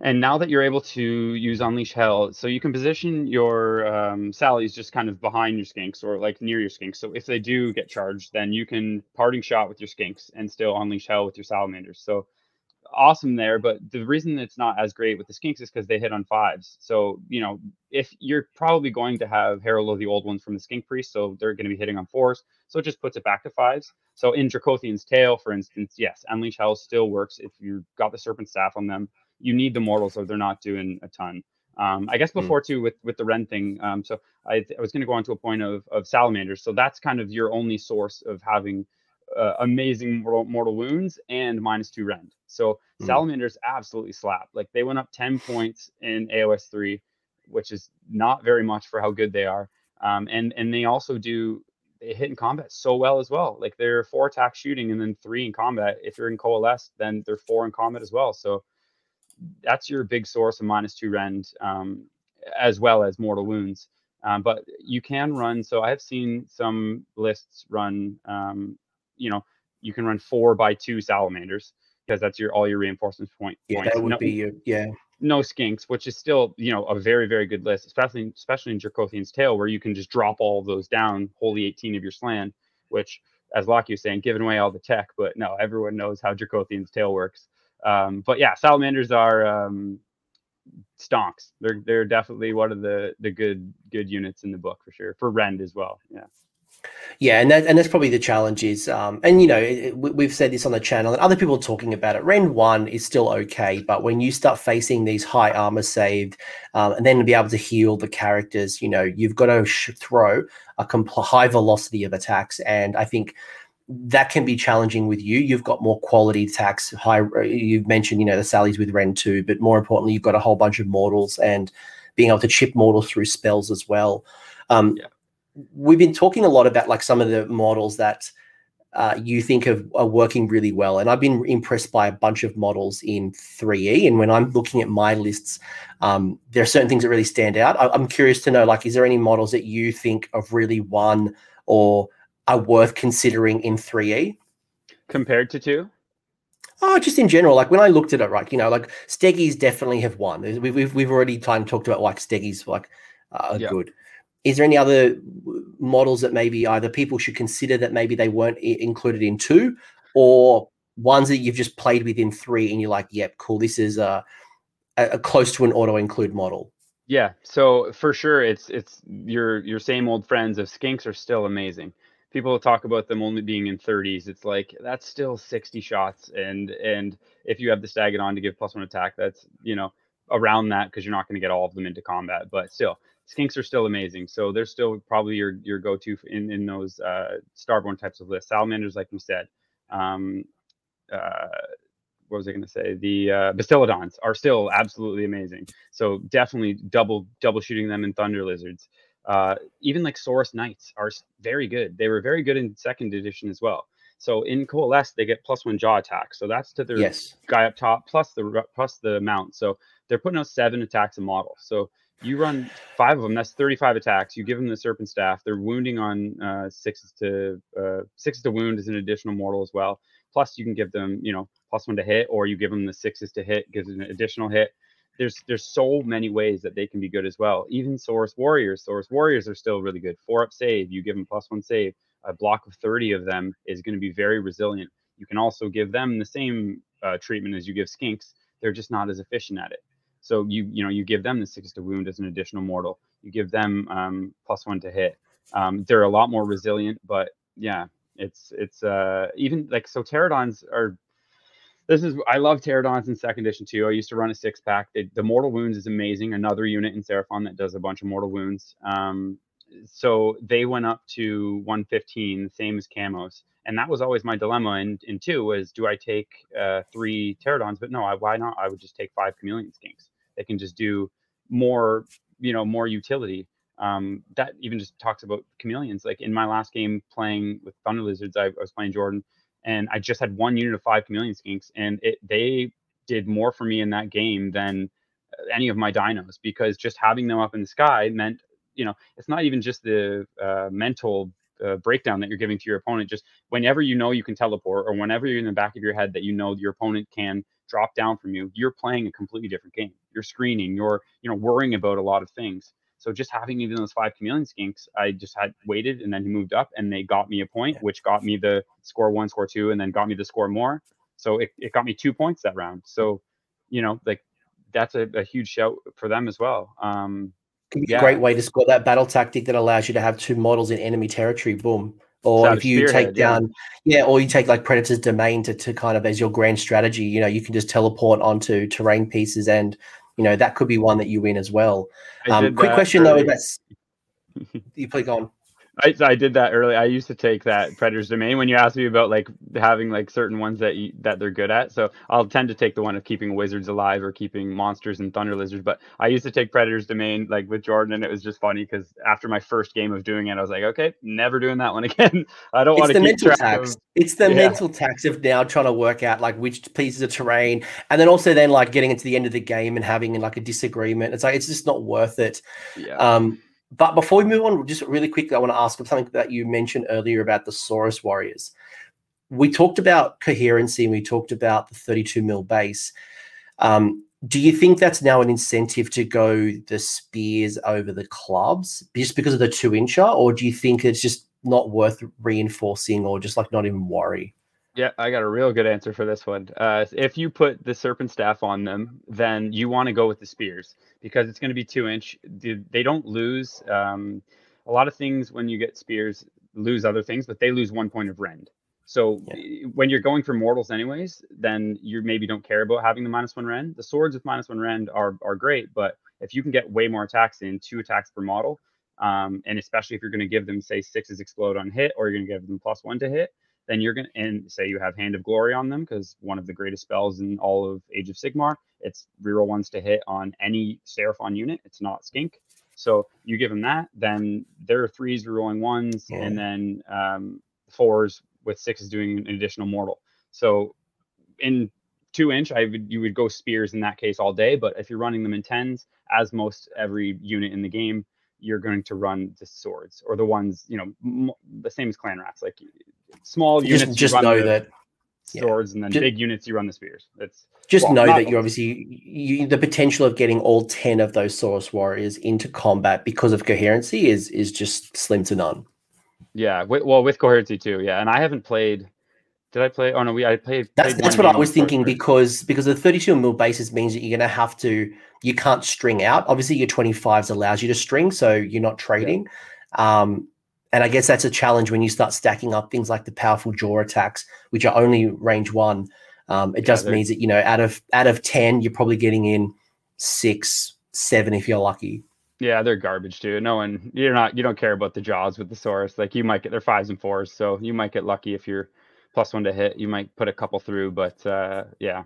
and now that you're able to use Unleash Hell, so you can position your um, Sallies just kind of behind your skinks or like near your skinks. So if they do get charged, then you can parting shot with your skinks and still Unleash Hell with your Salamanders. So awesome there. But the reason it's not as great with the skinks is because they hit on fives. So, you know, if you're probably going to have Herald of the Old Ones from the Skink Priest, so they're going to be hitting on fours. So it just puts it back to fives. So in Dracothion's Tail, for instance, yes, Unleash Hell still works if you've got the Serpent Staff on them you need the mortals or they're not doing a ton. Um, I guess hmm. before mm. too with with the Rend thing. Um, so I, I was going to go on to a point of of salamanders. So that's kind of your only source of having uh, amazing mortal, mortal, wounds and minus two rend. So mm. salamanders absolutely slap. Like they went up ten points in AOS three, which is not very much for how good they are. Um, and and they also do they hit in combat so well as well. Like they're four attack shooting and then three in combat. If you're in coalesce, then they're four in combat as well. So that's your big source of minus two rend, um, as well as mortal wounds. Um, but you can run. So I have seen some lists run. Um, you know, you can run four by two salamanders because that's your all your reinforcement point. Yeah, points. that would no, be your yeah. No skinks, which is still you know a very very good list, especially especially in Dracothion's Tail, where you can just drop all of those down, holy 18 of your Slann, which as Lockie was saying, giving away all the tech, but no, everyone knows how Dracothion's Tail works. Um, but yeah, salamanders are um, stonks. They're they're definitely one of the the good good units in the book for sure. For Rend as well. Yeah. Yeah, and that, and that's probably the challenge is, um, and you know, it, we've said this on the channel, and other people are talking about it. Rend one is still okay, but when you start facing these high armor saved, um, and then to be able to heal the characters, you know, you've got to sh- throw a compl- high velocity of attacks, and I think that can be challenging with you. You've got more quality attacks. High. You've mentioned, you know, the Sallies with Rend two, but more importantly, you've got a whole bunch of mortals and being able to chip mortals through spells as well. Um, yeah. We've been talking a lot about like some of the models that uh, you think of are working really well, and I've been impressed by a bunch of models in 3E. And when I'm looking at my lists, um, there are certain things that really stand out. I, I'm curious to know, like, is there any models that you think of really won or are worth considering in 3E? Compared to 2? Oh, just in general, like when I looked at it, right, you know, like Steggies definitely have won. We've, we've, we've already time talked about like Steggies like uh, good. Is there any other models that maybe either people should consider that maybe they weren't I- included in two, or ones that you've just played with in three and you're like, yep, cool, this is a, a close to an auto include model? Yeah, so for sure, it's it's your your same old friends of skinks are still amazing people talk about them only being in 30s it's like that's still 60 shots and and if you have the Stegadon to give plus one attack that's you know around that because you're not going to get all of them into combat but still skinks are still amazing so they're still probably your your go-to in in those uh starborn types of lists salamanders like you said um uh what was I going to say? The uh, are still absolutely amazing. So definitely double double shooting them in Thunder Lizards. Uh, even like Saurus Knights are very good. They were very good in second edition as well. So in Coalesce, they get plus one jaw attack. So that's to their yes. guy up top plus the plus the mount. So they're putting out seven attacks a model. So you run five of them. That's 35 attacks. You give them the serpent staff. They're wounding on uh, sixes to uh, sixes to wound is an additional mortal as well. Plus you can give them you know plus one to hit, or you give them the sixes to hit, gives an additional hit there's there's so many ways that they can be good as well. Even Saurus Warriors, Saurus Warriors are still really good. Four up save, you give them plus one save. A block of 30 of them is going to be very resilient. You can also give them the same uh, treatment as you give skinks. They're just not as efficient at it. So you you know you give them the six to wound as an additional mortal. You give them um, plus one to hit. Um, they're a lot more resilient, but yeah, it's it's uh, even like so pterodons are this is I love Pterodons in second edition too. I used to run a six pack. It, the mortal wounds is amazing. Another unit in Seraphon that does a bunch of mortal wounds. Um, so they went up to 115, same as camos, and that was always my dilemma. In in two was do I take uh, three Pterodons? But no, I, why not? I would just take five Chameleon Skinks. They can just do more, you know, more utility. Um, that even just talks about chameleons. Like in my last game playing with Thunder Lizards, I, I was playing Jordan and I just had one unit of five chameleon skinks, and it they did more for me in that game than uh, any of my dinos because just having them up in the sky meant you know it's not even just the uh, mental uh, breakdown that you're giving to your opponent just whenever you know you can teleport or whenever you're in the back of your head that you know your opponent can drop down from you you're playing a completely different game you're screening you're you know worrying about a lot of things so just having even those five chameleon skinks, I just had waited and then he moved up and they got me a point, which got me the score one, score two, and then got me the score more. So it, it got me two points that round. So, you know, like that's a, a huge shout for them as well. Um, could yeah. a great way to score that battle tactic that allows you to have two models in enemy territory. Boom. Or if you take down, yeah. yeah. or you take like Predator's Domain to, to kind of as your grand strategy, you know, you can just teleport onto terrain pieces and you know that could be one that you win as well. Um, quick question though, that's you play on. I, I did that early. I used to take that Predator's Domain when you asked me about like having like certain ones that you, that they're good at. So I'll tend to take the one of keeping wizards alive or keeping monsters and thunder lizards. But I used to take Predator's Domain like with Jordan, and it was just funny because after my first game of doing it, I was like, okay, never doing that one again. I don't want to It's keep track tax. Of, it's the yeah. mental tax of now trying to work out like which pieces of terrain, and then also then like getting into the end of the game and having like a disagreement. It's like it's just not worth it. Yeah. Um, but before we move on, just really quickly, I want to ask something that you mentioned earlier about the Saurus Warriors. We talked about coherency and we talked about the 32 mil base. Um, do you think that's now an incentive to go the spears over the clubs just because of the two incher, or do you think it's just not worth reinforcing or just like not even worry? Yeah, I got a real good answer for this one. Uh, if you put the serpent staff on them, then you want to go with the spears because it's going to be two inch. They don't lose um, a lot of things when you get spears lose other things, but they lose one point of rend. So yeah. when you're going for mortals anyways, then you maybe don't care about having the minus one rend. The swords with minus one rend are are great, but if you can get way more attacks in, two attacks per model, um, and especially if you're going to give them say sixes explode on hit, or you're going to give them plus one to hit, then you're going to, and say you have Hand of Glory on them, because one of the greatest spells in all of Age of Sigmar, it's reroll ones to hit on any Seraphon unit. It's not Skink. So you give them that, then there are threes rerolling ones, yeah. and then um, fours with sixes doing an additional mortal. So in two inch, I would you would go spears in that case all day. But if you're running them in tens, as most every unit in the game, you're going to run the swords or the ones you know m- the same as clan rats like small just, units just know that swords yeah. and then just, big units you run the spears it's just well, know that you're obviously you, the potential of getting all 10 of those Saurus warriors into combat because of coherency is is just slim to none yeah well with coherency too yeah and i haven't played did I play? Oh no, we I played. That's, played that's what I was thinking because because the 32 mil basis means that you're going to have to you can't string out. Obviously, your 25s allows you to string, so you're not trading. Yeah. Um, and I guess that's a challenge when you start stacking up things like the powerful jaw attacks, which are only range one. Um, it yeah, just means that you know out of out of ten, you're probably getting in six, seven if you're lucky. Yeah, they're garbage too. No one, you're not, you don't care about the jaws with the Saurus. Like you might get, they're fives and fours, so you might get lucky if you're plus one to hit. You might put a couple through, but uh, yeah.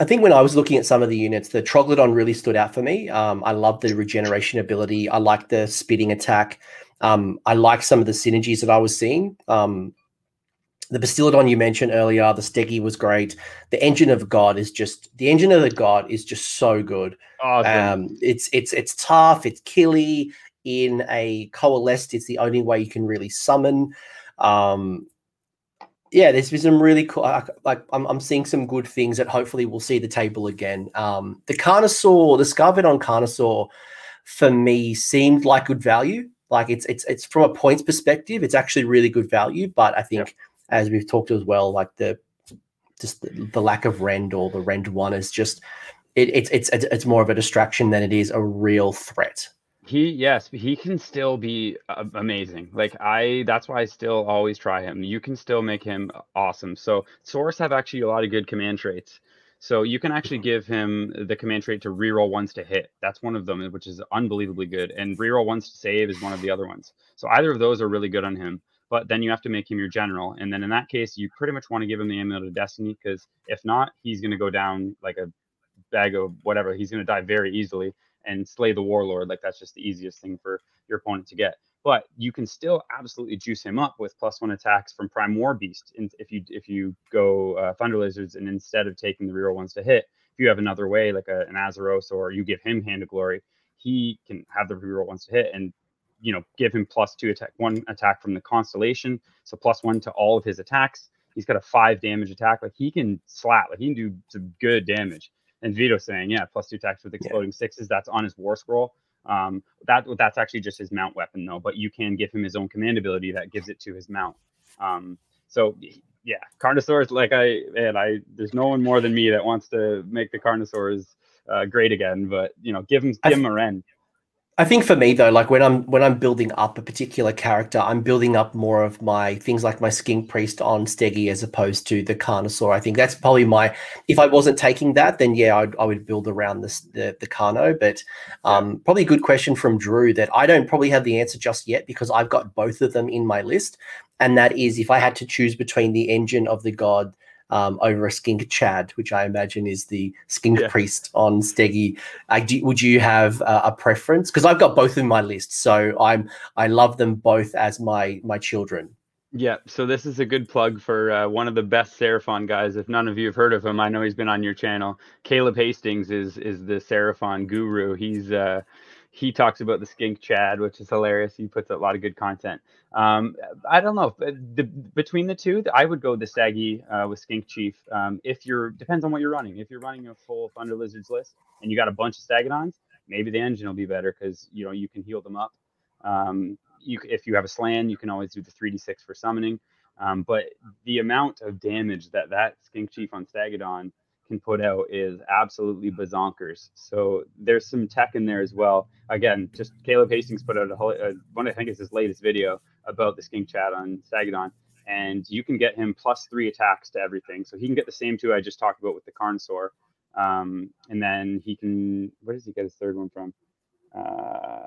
I think when I was looking at some of the units, the Troglodon really stood out for me. Um, I love the regeneration ability. I like the spitting attack. Um, I like some of the synergies that I was seeing. Um, the Bastiladon you mentioned earlier, the Stegi was great. The Engine of God is just the Engine of the God is just so good. Awesome. Um, it's it's it's tough. It's killy. In a coalesced, it's the only way you can really summon. Um, yeah, there's been some really cool. Like I'm, I'm seeing some good things that hopefully we'll see the table again. Um, the Carnosaur, the Scarvedon Carnosaur, for me seemed like good value. Like it's it's it's from a points perspective, it's actually really good value. But I think, as we've talked as well, like the just the, the lack of rend or the rend one is just it, it's it's it's more of a distraction than it is a real threat. He yes, he can still be uh, amazing. Like I, that's why I still always try him. You can still make him awesome. So Saurus have actually a lot of good command traits. So you can actually give him the command trait to reroll ones to hit. That's one of them, which is unbelievably good. And reroll ones to save is one of the other ones. So either of those are really good on him. But then you have to make him your general. And then in that case, you pretty much want to give him the amulet of destiny because if not, he's going to go down like a bag of whatever. He's going to die very easily and slay the warlord. Like that's just the easiest thing for your opponent to get. But you can still absolutely juice him up with plus one attacks from Prime War Beast. And if you if you go uh, Thunder Lizards and instead of taking the reroll ones to hit, if you have another way like a, an Azeros or you give him Hand of Glory, he can have the reroll ones to hit and you know give him plus two attack one attack from the constellation so plus one to all of his attacks he's got a five damage attack like he can slap like he can do some good damage and Vito saying, yeah, plus two attacks with exploding yeah. sixes. That's on his war scroll. Um, that that's actually just his mount weapon though. But you can give him his own command ability that gives it to his mount. Um, so yeah, Carnosaurs. Like I and I, there's no one more than me that wants to make the Carnosaurs uh, great again. But you know, give him give him a Rend. I think for me though, like when I'm when I'm building up a particular character, I'm building up more of my things like my skink priest on Steggy as opposed to the Carnosaur. I think that's probably my. If I wasn't taking that, then yeah, I'd, I would build around this the the Carno. But um, probably a good question from Drew that I don't probably have the answer just yet because I've got both of them in my list, and that is if I had to choose between the engine of the god um, over a skink Chad, which I imagine is the skink yeah. priest on Steggy. Uh, do, would you have uh, a preference? Because I've got both in my list, so I'm I love them both as my my children. Yeah, so this is a good plug for uh, one of the best Seraphon guys. If none of you have heard of him, I know he's been on your channel. Caleb Hastings is is the Seraphon guru. He's uh, he talks about the skink Chad, which is hilarious. He puts a lot of good content. Um, I don't know the, between the two, I would go the Saggy uh, with Skink Chief. Um, if you're depends on what you're running. If you're running a full Thunder Lizards list and you got a bunch of Stegadons, maybe the engine will be better because you know you can heal them up. Um, you if you have a Slann, you can always do the three d six for summoning. Um, but the amount of damage that that Skink Chief on Stegadon can put out is absolutely bazonkers. So there's some tech in there as well. Again, just Caleb Hastings put out a, a one I think is his latest video about the skink Chad on Stegadon, and you can get him plus three attacks to everything. So he can get the same two I just talked about with the Carnosaur, um, and then he can where does he get his third one from? Uh,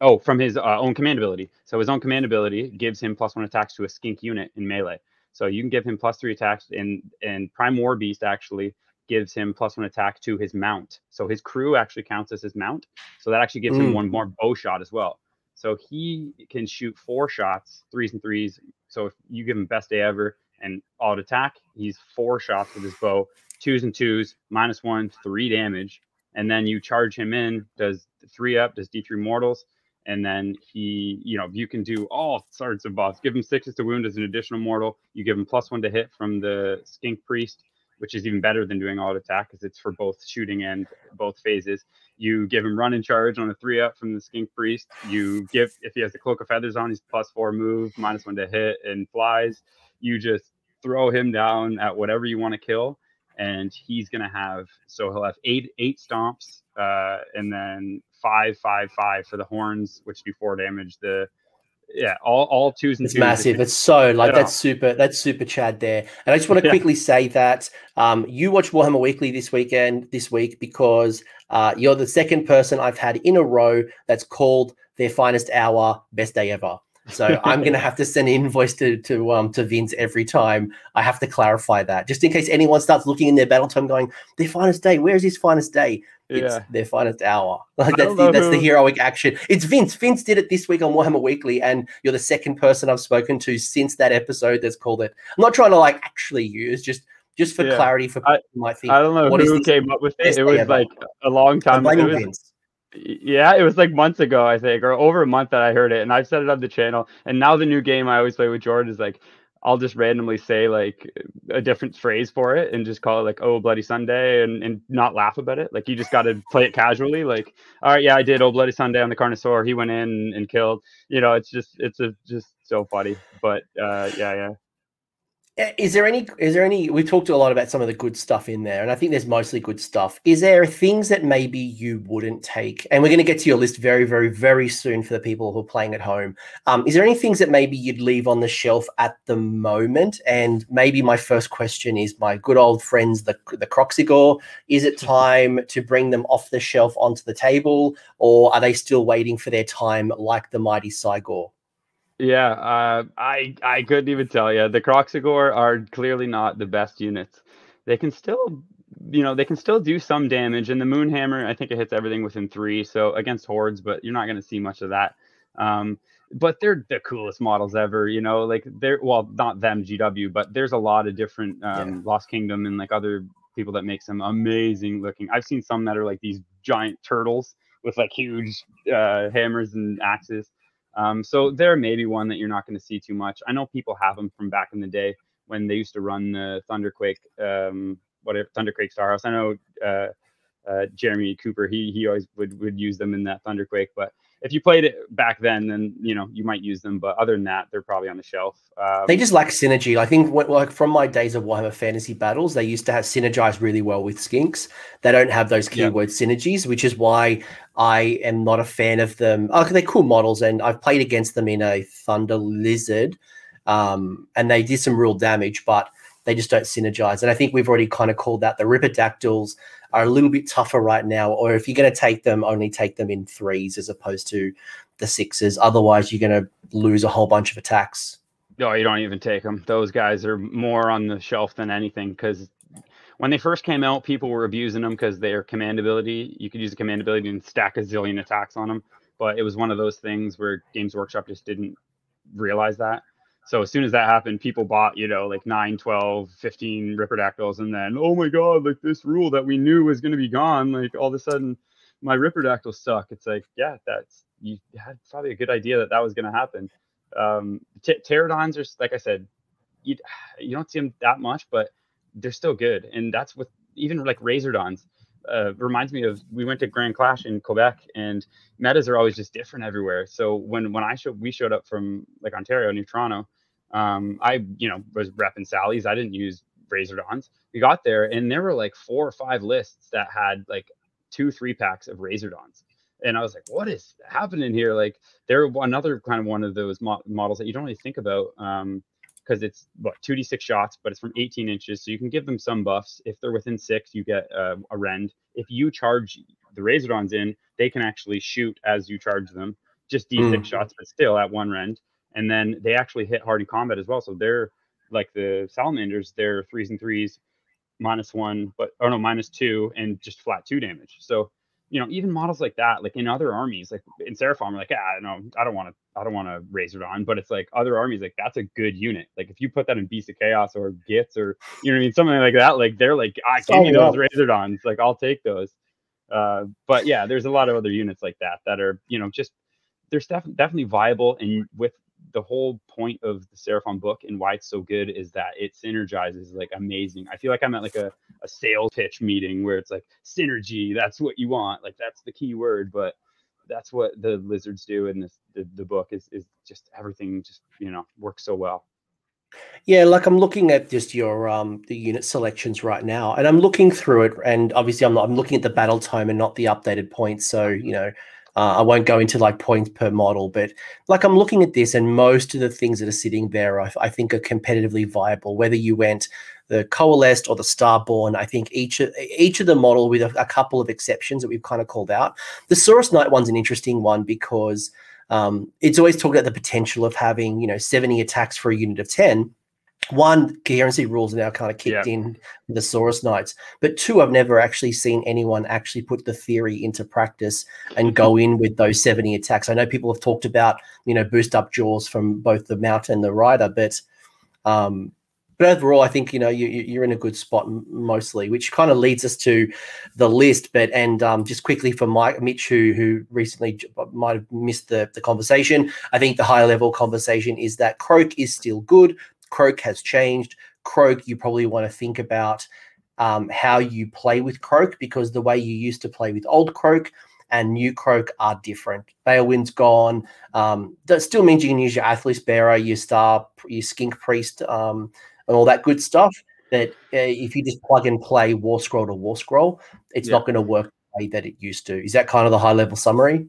oh, from his uh, own command ability. So his own command ability gives him plus one attacks to a skink unit in melee. So you can give him plus three attacks, and and Prime War Beast actually gives him plus one attack to his mount. So his crew actually counts as his mount. So that actually gives mm. him one more bow shot as well. So he can shoot four shots, threes and threes. So if you give him best day ever and auto attack, he's four shots with his bow, twos and twos, minus one, three damage. And then you charge him in, does three up, does D3 mortals. And then he, you know, you can do all sorts of buffs. Give him sixes to wound as an additional mortal. You give him plus one to hit from the skink priest, which is even better than doing auto attack because it's for both shooting and both phases. You give him run and charge on a three up from the Skink Priest. You give if he has the Cloak of Feathers on, he's plus four move, minus one to hit, and flies. You just throw him down at whatever you want to kill, and he's gonna have so he'll have eight eight stomps, uh, and then five five five for the horns, which do four damage. The yeah, all, all twos and it's twos. massive. It's so like that's super. That's super Chad there. And I just want to yeah. quickly say that um, you watch Warhammer Weekly this weekend, this week, because uh, you're the second person I've had in a row that's called their finest hour best day ever. So I'm going to have to send an invoice to to um to Vince every time I have to clarify that, just in case anyone starts looking in their battle tome going, their finest day. Where is his finest day? It's yeah. their finest hour. Like that's the, that's who... the heroic action. It's Vince. Vince did it this week on Warhammer Weekly, and you're the second person I've spoken to since that episode that's called it. I'm not trying to like actually use just just for yeah. clarity for people I, might think. I don't know who came up with it. It was like a long time. ago. Vince. Yeah, it was like months ago, I think, or over a month that I heard it, and I've said it on the channel. And now the new game I always play with Jordan is like, I'll just randomly say like a different phrase for it and just call it like "Oh Bloody Sunday" and, and not laugh about it. Like you just got to play it casually. Like, all right, yeah, I did "Oh Bloody Sunday" on the Carnosaur. He went in and killed. You know, it's just it's a, just so funny. But uh, yeah, yeah. Is there any is there any we talked a lot about some of the good stuff in there and i think there's mostly good stuff. Is there things that maybe you wouldn't take and we're going to get to your list very very very soon for the people who are playing at home. Um, is there any things that maybe you'd leave on the shelf at the moment? And maybe my first question is my good old friends the the Kroxigor is it time to bring them off the shelf onto the table or are they still waiting for their time like the mighty Cygor yeah, uh, I I couldn't even tell you. The Kroxigor are clearly not the best units. They can still, you know, they can still do some damage. And the Moonhammer, I think it hits everything within three, so against hordes, but you're not going to see much of that. Um, but they're the coolest models ever. You know, like they're well, not them GW, but there's a lot of different um, yeah. Lost Kingdom and like other people that make some amazing looking. I've seen some that are like these giant turtles with like huge uh, hammers and axes. Um, so there may be one that you're not going to see too much. I know people have them from back in the day when they used to run the Thunderquake, um, whatever Thunderquake Starhost. I know uh, uh, Jeremy Cooper, he he always would would use them in that Thunderquake, but if you played it back then, then you know you might use them. But other than that, they're probably on the shelf. Um, they just lack synergy. I think what, like from my days of Warhammer Fantasy battles, they used to have synergize really well with skinks. They don't have those keyword yeah. synergies, which is why I am not a fan of them. Oh, they're cool models, and I've played against them in a Thunder Lizard, um, and they did some real damage, but they just don't synergize. And I think we've already kind of called that the Ripperdactyls are a little bit tougher right now. Or if you're going to take them, only take them in threes as opposed to the sixes. Otherwise, you're going to lose a whole bunch of attacks. No, you don't even take them. Those guys are more on the shelf than anything because when they first came out, people were abusing them because their command ability. You could use a command ability and stack a zillion attacks on them. But it was one of those things where Games Workshop just didn't realize that. So as soon as that happened, people bought, you know, like 9, 12, 15 Ripperdactyls. And then, oh my God, like this rule that we knew was going to be gone. Like all of a sudden, my Ripperdactyls suck. It's like, yeah, that's, you had probably a good idea that that was going to happen. Um, t- pterodons are, like I said, you, you don't see them that much, but they're still good. And that's with even like Razordons. Uh, reminds me of we went to Grand Clash in Quebec and metas are always just different everywhere. So when when I showed we showed up from like Ontario, New Toronto, um, I, you know, was repping Sally's. I didn't use Razor Razordons. We got there and there were like four or five lists that had like two, three packs of Razor Razordons. And I was like, what is happening here? Like they're another kind of one of those mo- models that you don't really think about. Um, because it's what 2d6 shots, but it's from 18 inches, so you can give them some buffs. If they're within six, you get uh, a rend. If you charge the Razor Razordons in, they can actually shoot as you charge them, just d6 mm. shots, but still at one rend and then they actually hit hard in combat as well. So they're like the salamanders, they're threes and threes, minus one, but oh no, minus two, and just flat two damage. So you know, even models like that, like in other armies, like in Seraphon, we're like, ah, no, I don't want to, I don't want to Razordon, but it's like other armies, like that's a good unit. Like if you put that in Beast of Chaos or Gits or you know what I mean, something like that, like they're like, ah, give me those Razordons, like I'll take those. Uh, but yeah, there's a lot of other units like that that are, you know, just they're def- definitely viable and with the whole point of the Seraphon book and why it's so good is that it synergizes like amazing. I feel like I'm at like a, a sales pitch meeting where it's like synergy, that's what you want. Like that's the key word, but that's what the lizards do in this the, the book is is just everything just you know works so well. Yeah, like I'm looking at just your um the unit selections right now, and I'm looking through it, and obviously I'm not I'm looking at the battle tome and not the updated points. So you know, uh, I won't go into like points per model, but like I'm looking at this, and most of the things that are sitting there, I, I think, are competitively viable. Whether you went the coalesced or the starborn, I think each each of the model, with a, a couple of exceptions that we've kind of called out. The Saurus Knight one's an interesting one because um, it's always talked about the potential of having you know 70 attacks for a unit of 10 one coherency rules now kind of kicked yeah. in the Saurus Knights, but two, I've never actually seen anyone actually put the theory into practice and go in with those 70 attacks. I know people have talked about, you know, boost up jaws from both the mount and the rider, but um, but overall, I think you know you, you're in a good spot mostly, which kind of leads us to the list. But and um, just quickly for Mike Mitch, who who recently might have missed the the conversation, I think the higher level conversation is that Kroak is still good. Kroak has changed. Kroak, you probably want to think about um, how you play with Kroak because the way you used to play with old Kroak and new Kroak are different. Balewind's gone. Um, that still means you can use your Astrolith Bearer, your Star, your Skink Priest um, and all that good stuff. That uh, if you just plug and play War Scroll to War Scroll, it's yeah. not going to work the way that it used to. Is that kind of the high level summary?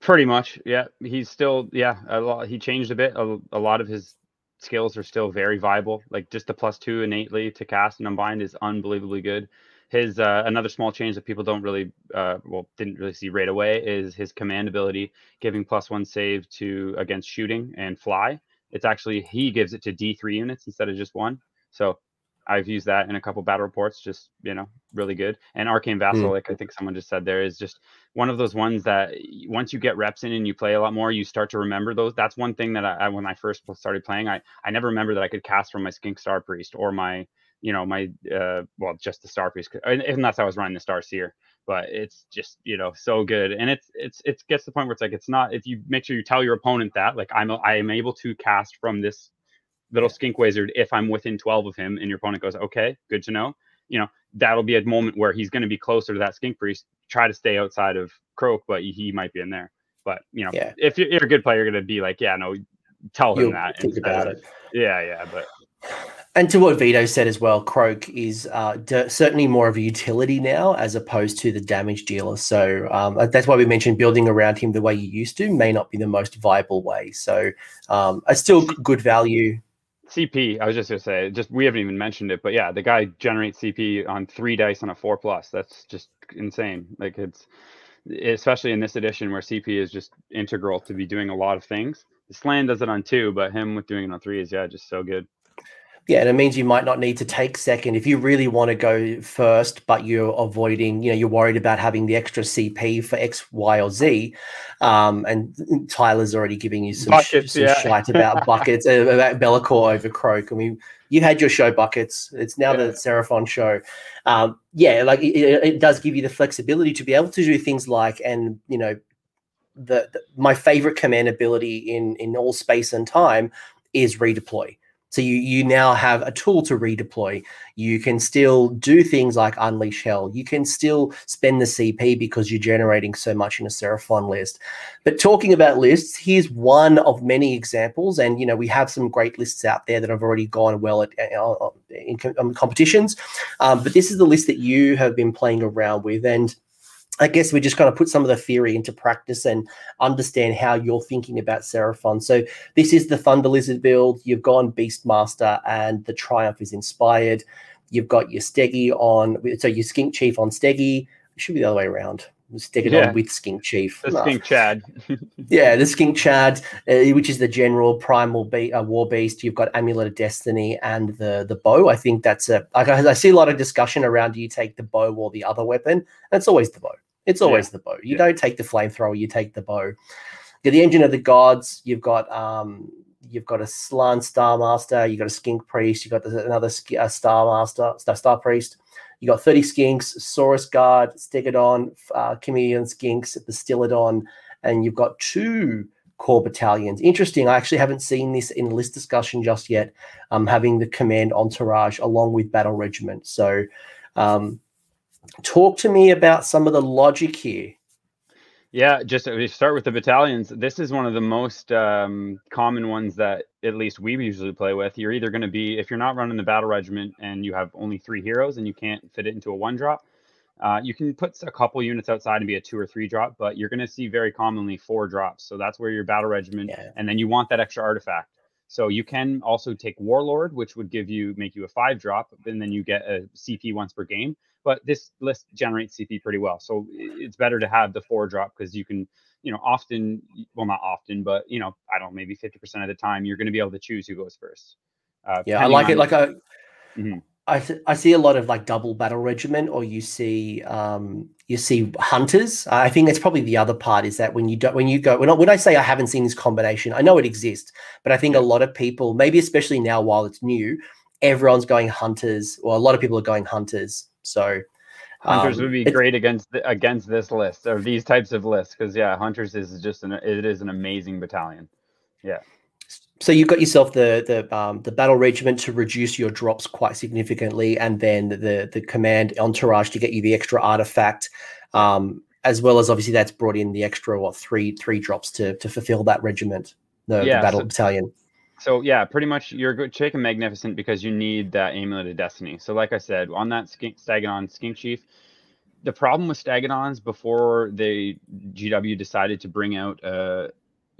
Pretty much, yeah. He's still, yeah, a lot. He changed a bit. A, a lot of his skills are still very viable. Like just the plus two innately to cast and unbind is unbelievably good. His uh, another small change that people don't really uh, well didn't really see right away is his command ability giving plus one save to against shooting and fly. It's actually he gives it to d3 units instead of just one. So i've used that in a couple battle reports just you know really good. And arcane vassal mm. like i think someone just said there is just one of those ones that once you get reps in and you play a lot more you start to remember those. That's one thing that I, when i first started playing i i never remember that i could cast from my skink star priest or my you know my uh well just the star Priest, unless i was running the star seer. But it's just you know so good. And it's it's it gets to the point where it's like it's not if you make sure you tell your opponent that like i'm i am able to cast from this little skink wizard if i'm within 12 of him and your opponent goes okay good to know you know that'll be a moment where he's going to be closer to that skink priest try to stay outside of Kroak but he might be in there but you know yeah. if you're, you're a good player you're going to be like yeah no tell him You'll that think about of, it yeah yeah but and to what Vito said as well, Kroak is uh, d- certainly more of a utility now as opposed to the damage dealer. So um, uh, that's why we mentioned building around him the way you used to may not be the most viable way. So um, it's still good value. CP, I was just gonna say, just we haven't even mentioned it, but yeah, the guy generates CP on three dice on a four plus. That's just insane. Like it's especially in this edition where CP is just integral to be doing a lot of things. The Slann does it on two, but him with doing it on three is yeah, just so good. Yeah, and it means you might not need to take second if you really want to go first, but you're avoiding, you know, you're worried about having the extra CP for X, Y, or Z. Um, and Tyler's already giving you some, buckets, sh- some yeah. shite about buckets, uh, about Be'lakor over Kroak. I mean, you had your show buckets. It's now yeah. the Seraphon show. Um, yeah, like it, it, does give you the flexibility to be able to do things like, and you know, the, the my favorite command ability in in all space and time is redeploy so you you now have a tool to redeploy. You can still do things like unleash hell. You can still spend the CP because you're generating so much in a Seraphon list. But talking about lists, here's one of many examples, and you know we have some great lists out there that have already gone well at uh, uh in um, competitions. Um, but this is the list that you have been playing around with, and I guess we just kind of put some of the theory into practice and understand how you're thinking about Seraphon. So this is the Thunder Lizard build. You've gone Beastmaster, and the Triumph is inspired. You've got your Steggy on, so your Skink Chief on Steggy. It should be the other way around. Stick it yeah. on with Skink Chief. The no. Skink Chad. yeah, the Skink Chad, uh, which is the general primal be- uh, war beast. You've got Amulet of Destiny and the the bow. I think that's a. I, I see a lot of discussion around do you take the bow or the other weapon? And it's always the bow. It's always yeah. the bow. You yeah. don't take the flamethrower, you take the bow. You're the engine of the gods. You've got um, you've got a Slann Star Master. You've got a Skink Priest. You've got another uh, Star Master, Star, Star Priest. You got 30 Skinks, Saurus Guard, Stegadon, uh, Chameleon Skinks, the Stylodon, and you've got two core battalions. Interesting. I actually haven't seen this in list discussion just yet. Um, having the command entourage along with battle regiment. So um, talk to me about some of the logic here. Yeah, just we start with the battalions. This is one of the most um, common ones that at least we usually play with. You're either going to be if you're not running the battle regiment and you have only three heroes and you can't fit it into a one drop. Uh, you can put a couple units outside and be a two or three drop, but you're going to see very commonly four drops. So that's where your battle regiment, yeah. and then you want that extra artifact. So you can also take Warlord, which would give you make you a five drop, and then you get a CP once per game but this list generates CP pretty well. So it's better to have the four drop because you can, you know, often, well, not often, but you know, I don't know, maybe 50% of the time you're going to be able to choose who goes first. Uh, yeah, I like it. Like a, mm-hmm. I, th- I see a lot of like double battle regiment, or you see um, you see hunters. I think that's probably the other part is that when you don't when you go when I, when I say I haven't seen this combination, I know it exists, but I think a lot of people, maybe especially now while it's new, everyone's going hunters, or a lot of people are going hunters so hunters um, would be great against the, against this list or these types of lists because yeah, hunters is just an it is an amazing battalion. Yeah. So you've got yourself the the um, the battle regiment to reduce your drops quite significantly, and then the the command entourage to get you the extra artifact, um, as well as obviously that's brought in the extra what three three drops to to fulfill that regiment, the, yeah, the battle so, battalion So yeah, pretty much you're taking magnificent because you need that amulet of destiny. So like I said, on that skink, Stegadon skink chief, the problem with Stegadons before they GW decided to bring out a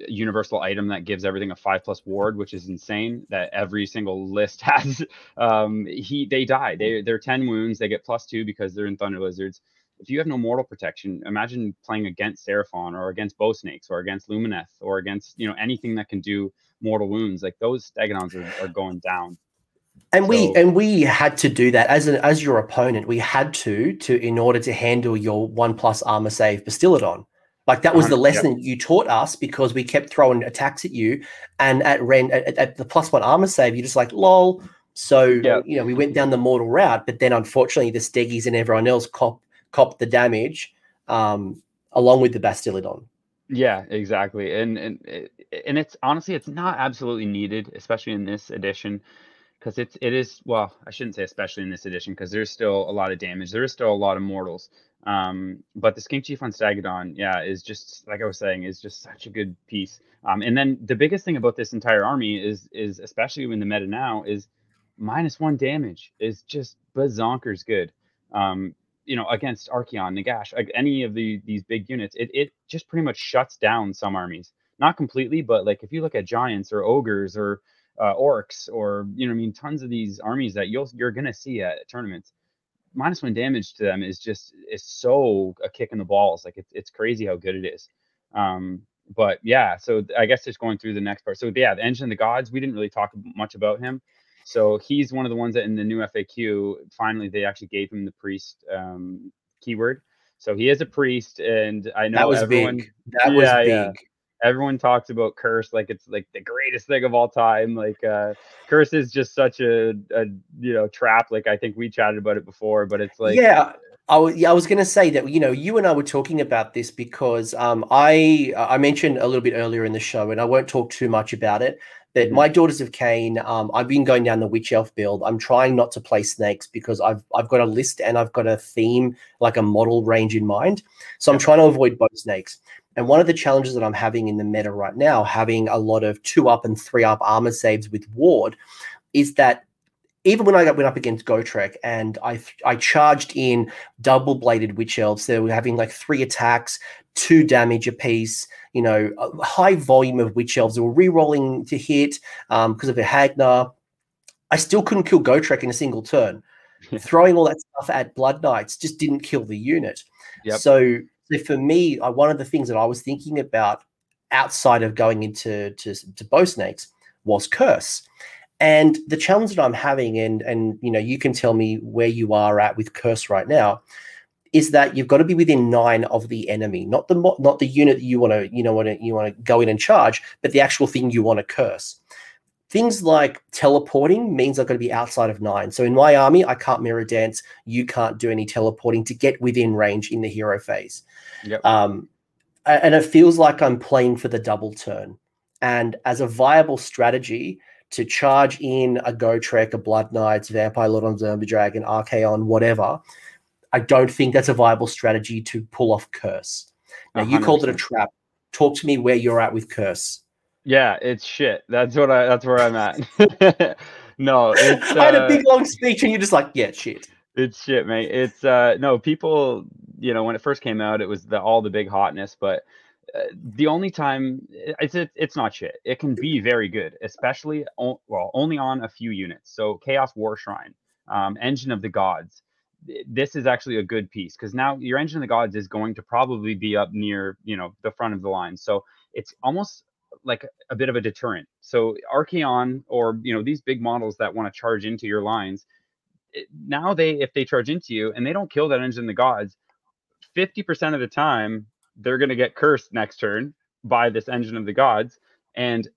universal item that gives everything a five plus ward, which is insane. That every single list has. Um, he they die. They they're ten wounds. They get plus two because they're in Thunder Lizards if you have no mortal protection, imagine playing against Seraphon or against Bow Snakes or against Lumineth or against you know anything that can do mortal wounds. Like those Stegadons are, are going down. And so, we and we had to do that as an as your opponent. We had to to in order to handle your one plus armor save Bastiladon. Like that was the lesson yep. you taught us because we kept throwing attacks at you, and at Ren at, at the plus one armor save, you're just like lol. So yep. you know we went down the mortal route, but then unfortunately the Steggies and everyone else cop cop the damage um, along with the Bastiladon. Yeah, exactly. And and and it's honestly it's not absolutely needed, especially in this edition, because it's it is well, I shouldn't say especially in this edition because there's still a lot of damage. There is still a lot of mortals. Um, but the Skink Chief on Stegadon, yeah, is just like I was saying, is just such a good piece. Um, and then the biggest thing about this entire army is is especially in the meta now is minus one damage is just bazonkers good. Um, you know, against Archaon, Nagash, like any of the these big units, it it just pretty much shuts down some armies. Not completely, but like if you look at giants or ogres or uh, orcs or you know, I mean, tons of these armies that you'll you're gonna see at tournaments. Minus one damage to them is just is so a kick in the balls. Like it's it's crazy how good it is. Um, but yeah, so I guess just going through the next part. So yeah, the engine of the gods. We didn't really talk much about him. So he's one of the ones that in the new FAQ, finally they actually gave him the priest um, keyword. So he is a priest, and I know that was everyone. Big. That was big. Yeah. Everyone talks about curse like it's like the greatest thing of all time. Like uh, curse is just such a, a you know trap. Like I think we chatted about it before, but it's like yeah. I was, yeah, I was going to say that you know you and I were talking about this because um, I I mentioned a little bit earlier in the show, and I won't talk too much about it. But mm-hmm. my Daughters of Khaine, um, I've been going down the witch elf build. I'm trying not to play snakes because I've I've got a list and I've got a theme, like a model range in mind. So I'm trying to avoid both snakes. And one of the challenges that I'm having in the meta right now, having a lot of two up and three up armor saves with ward, is that even when I went up against Gotrek and I I charged in double bladed witch elves, they were having like three attacks, two damage apiece you know, a high volume of witch elves that were re-rolling to hit um, because of a Hagg Nar. I still couldn't kill Gotrek in a single turn. Throwing all that stuff at Blood Knights just didn't kill the unit. Yep. So, so for me, I, one of the things that I was thinking about outside of going into to, to bow snakes was curse. And the challenge that I'm having, and and you know, you can tell me where you are at with curse right now, is that you've got to be within nine of the enemy, not the not the unit that you want to you know want to you want to go in and charge, but the actual thing you want to curse. Things like teleporting means I've got to be outside of nine. So in my army, I can't mirror dance. You can't do any teleporting to get within range in the hero phase. Yep. Um, and it feels like I'm playing for the double turn. And as a viable strategy to charge in a Gotrek, a Blood Knights, Vampire Lord on Zombie Dragon, Archaon, whatever, I don't think that's a viable strategy to pull off Curse. Now, 100%. you called it a trap. Talk to me where you're at with Curse. Yeah, it's shit. That's what I. That's where I'm at. no, it's. Uh, I had a big long speech, and you're just like, yeah, shit. It's shit, mate. It's uh no people. You know, when it first came out, it was the all the big hotness, but uh, the only time it's it, it's not shit. It can be very good, especially o- well only on a few units. So Chaos War Shrine, um, Engine of the Gods this is actually a good piece because now your engine of the gods is going to probably be up near you know the front of the line so it's almost like a bit of a deterrent so archaon or you know these big models that want to charge into your lines now they if they charge into you and they don't kill that engine of the gods 50% of the time they're going to get cursed next turn by this engine of the gods and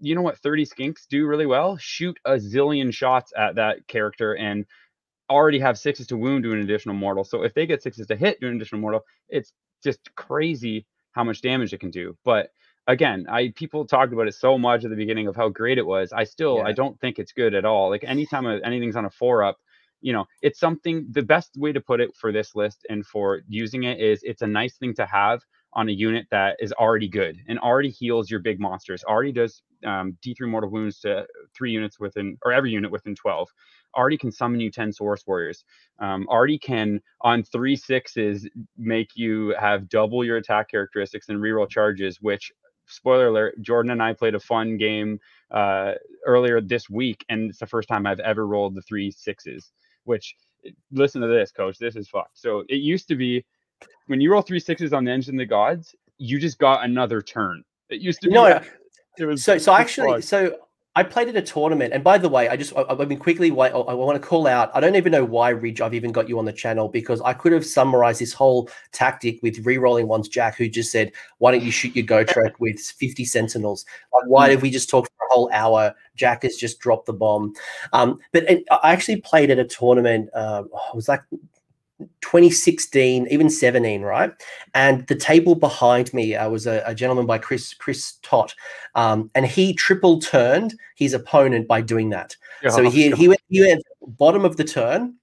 you know what 30 skinks do really well shoot a zillion shots at that character and already have sixes to wound do an additional mortal. So if they get sixes to hit do an additional mortal, it's just crazy how much damage it can do. But again, I people talked about it so much at the beginning of how great it was. I still yeah. I don't think it's good at all. Like anytime anything's on a four up, you know, it's something the best way to put it for this list and for using it is it's a nice thing to have, on a unit that is already good and already heals your big monsters, already does um, D3 mortal wounds to three units within, or every unit within 12, already can summon you 10 Saurus Warriors, um, already can on three sixes make you have double your attack characteristics and reroll charges, which spoiler alert, Jordan and I played a fun game uh, earlier this week, and it's the first time I've ever rolled the three sixes. Which, eh, listen to this, coach. This is fucked. So it used to be when you roll three sixes on the engine of the gods, you just got another turn. It used to be. No, like, it was so. So actually, so I played at a tournament, and by the way, I just I, I mean quickly. I, I want to call out. I don't even know why Ridge. I've even got you on the channel because I could have summarized this whole tactic with re-rolling one's Jack, who just said, "Why don't you shoot your Gotrek with fifty Sentinels?" Like, why hmm. did we just talk whole hour? Jack has just dropped the bomb. Um, but I actually played at a tournament. Uh, it was like 2016, even 17, right? And the table behind me uh, was a, a, gentleman by Chris Chris Tott, um, and he triple turned his opponent by doing that. Oh, so he he went, he went bottom of the turn,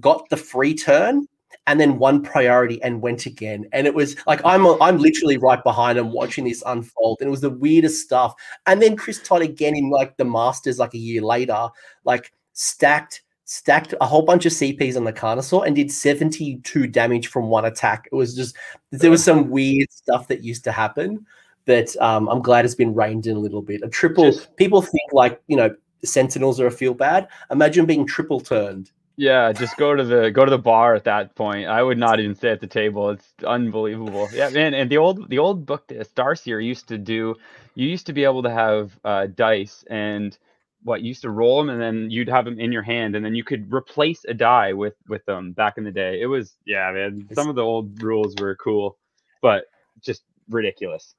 got the free turn, and then one priority and went again. And it was like I'm I'm literally right behind him watching this unfold, and it was the weirdest stuff. And then Chris Todd again in like the Masters, like a year later, like stacked stacked a whole bunch of CPs on the Carnosaur and did 72 damage from one attack. It was just there was some weird stuff that used to happen that um, I'm glad has been reined in a little bit. A triple people think like you know Sentinels are a feel bad. Imagine being triple turned. Yeah, just go to the go to the bar at that point. I would not even sit at the table. It's unbelievable. Yeah, man. And the old the old book Starseer used to do. You used to be able to have uh, dice and what you used to roll them and then you'd have them in your hand and then you could replace a die with with them back in the day it was yeah man some of the old rules were cool but just ridiculous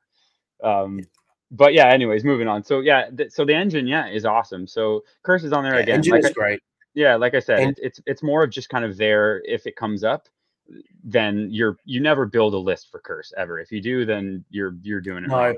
um but yeah anyways moving on so yeah th- so the engine yeah is awesome so curse is on there yeah, again engine like is I, great yeah like i said and- it's it's more of just kind of there if it comes up then you're you never build a list for curse ever if you do then you're you're doing it no, wrong.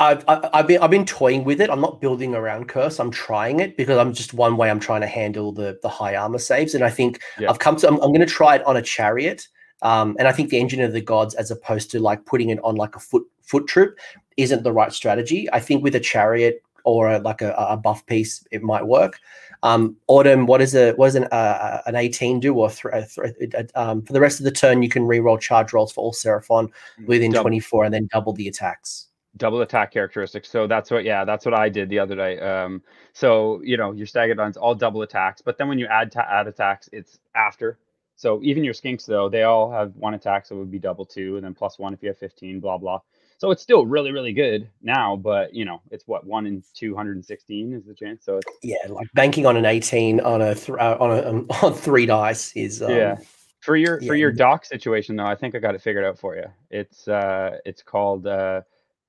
I've, I've been I've been toying with it. I'm not building around curse. I'm trying it because I'm just one way I'm trying to handle the the high armor saves. And I think yeah. I've come to I'm, I'm going to try it on a chariot. Um, and I think the engine of the gods, as opposed to like putting it on like a foot foot troop, isn't the right strategy. I think with a chariot or a, like a, a buff piece, it might work. Um, Autumn, what is a what does an uh, an 18 do? Or th- th- um, for the rest of the turn, you can re-roll charge rolls for all Seraphon mm, within double. 24, and then double the attacks double attack characteristics. So that's what, yeah, that's what I did the other day. Um, so you know, your Stegadons all double attacks, but then when you add ta- add attacks, it's after. So even your skinks though, they all have one attack, so it would be double two, and then plus one if you have fifteen, blah blah. So it's still really really good now, but you know, it's what one in two hundred and sixteen is the chance. So it's yeah, like banking on an eighteen on a th- uh, on a um, on three dice is um, yeah. For your yeah. for your doc situation though, I think I got it figured out for you. It's uh it's called uh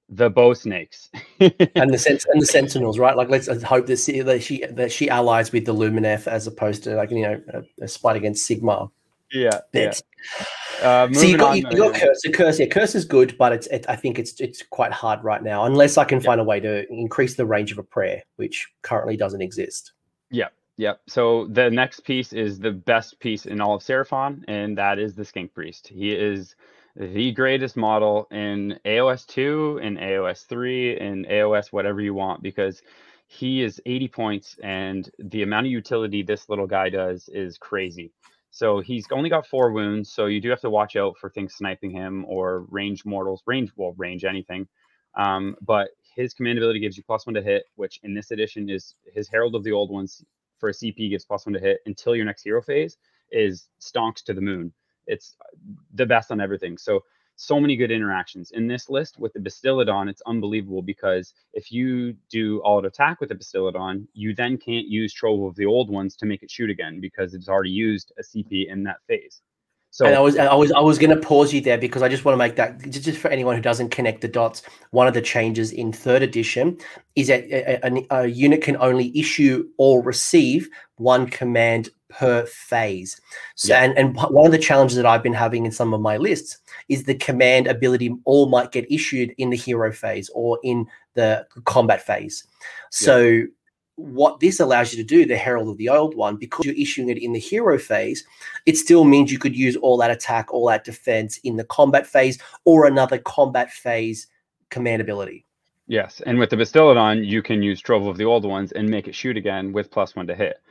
the bow snakes and the sent- and the sentinels, right? Like let's hope that she that she that she allies with the Lumineth as opposed to like you know a, a fight against Sigma. Yeah, yeah. Uh, so you got you, you got curse. Curse, yeah, curse is good, but it's it, I think it's it's quite hard right now unless I can yeah. find a way to increase the range of a prayer, which currently doesn't exist. Yeah, yeah. So the next piece is the best piece in all of Seraphon, and that is the Skink Priest. He is the greatest model in AOS 2 and AOS 3 and AOS whatever you want because he is 80 points and the amount of utility this little guy does is crazy. So he's only got four wounds, so you do have to watch out for things sniping him or range mortals, range well, range anything. Um, but his command ability gives you plus one to hit, which in this edition is his Herald of the Old Ones for a CP gives plus one to hit until your next hero phase is stonks to the moon it's the best on everything. So so many good interactions in this list with the Bastiladon, It's unbelievable because if you do all attack with the Bastiladon, you then can't use Trove of the old ones to make it shoot again because it's already used a CP in that phase. So and I was I was I was going to pause you there because I just want to make that just for anyone who doesn't connect the dots. One of the changes in third edition is that a, a, a unit can only issue or receive one command per phase. So, yeah. and, and one of the challenges that I've been having in some of my lists is the command ability all might get issued in the hero phase or in the combat phase. So yeah. What this allows you to do, the Herald of the Old One, because you're issuing it in the hero phase, it still means you could use all that attack, all that defense in the combat phase or another combat phase command ability. Yes, and with the Bastiladon, you can use Trove of the Old Ones and make it shoot again with plus one to hit.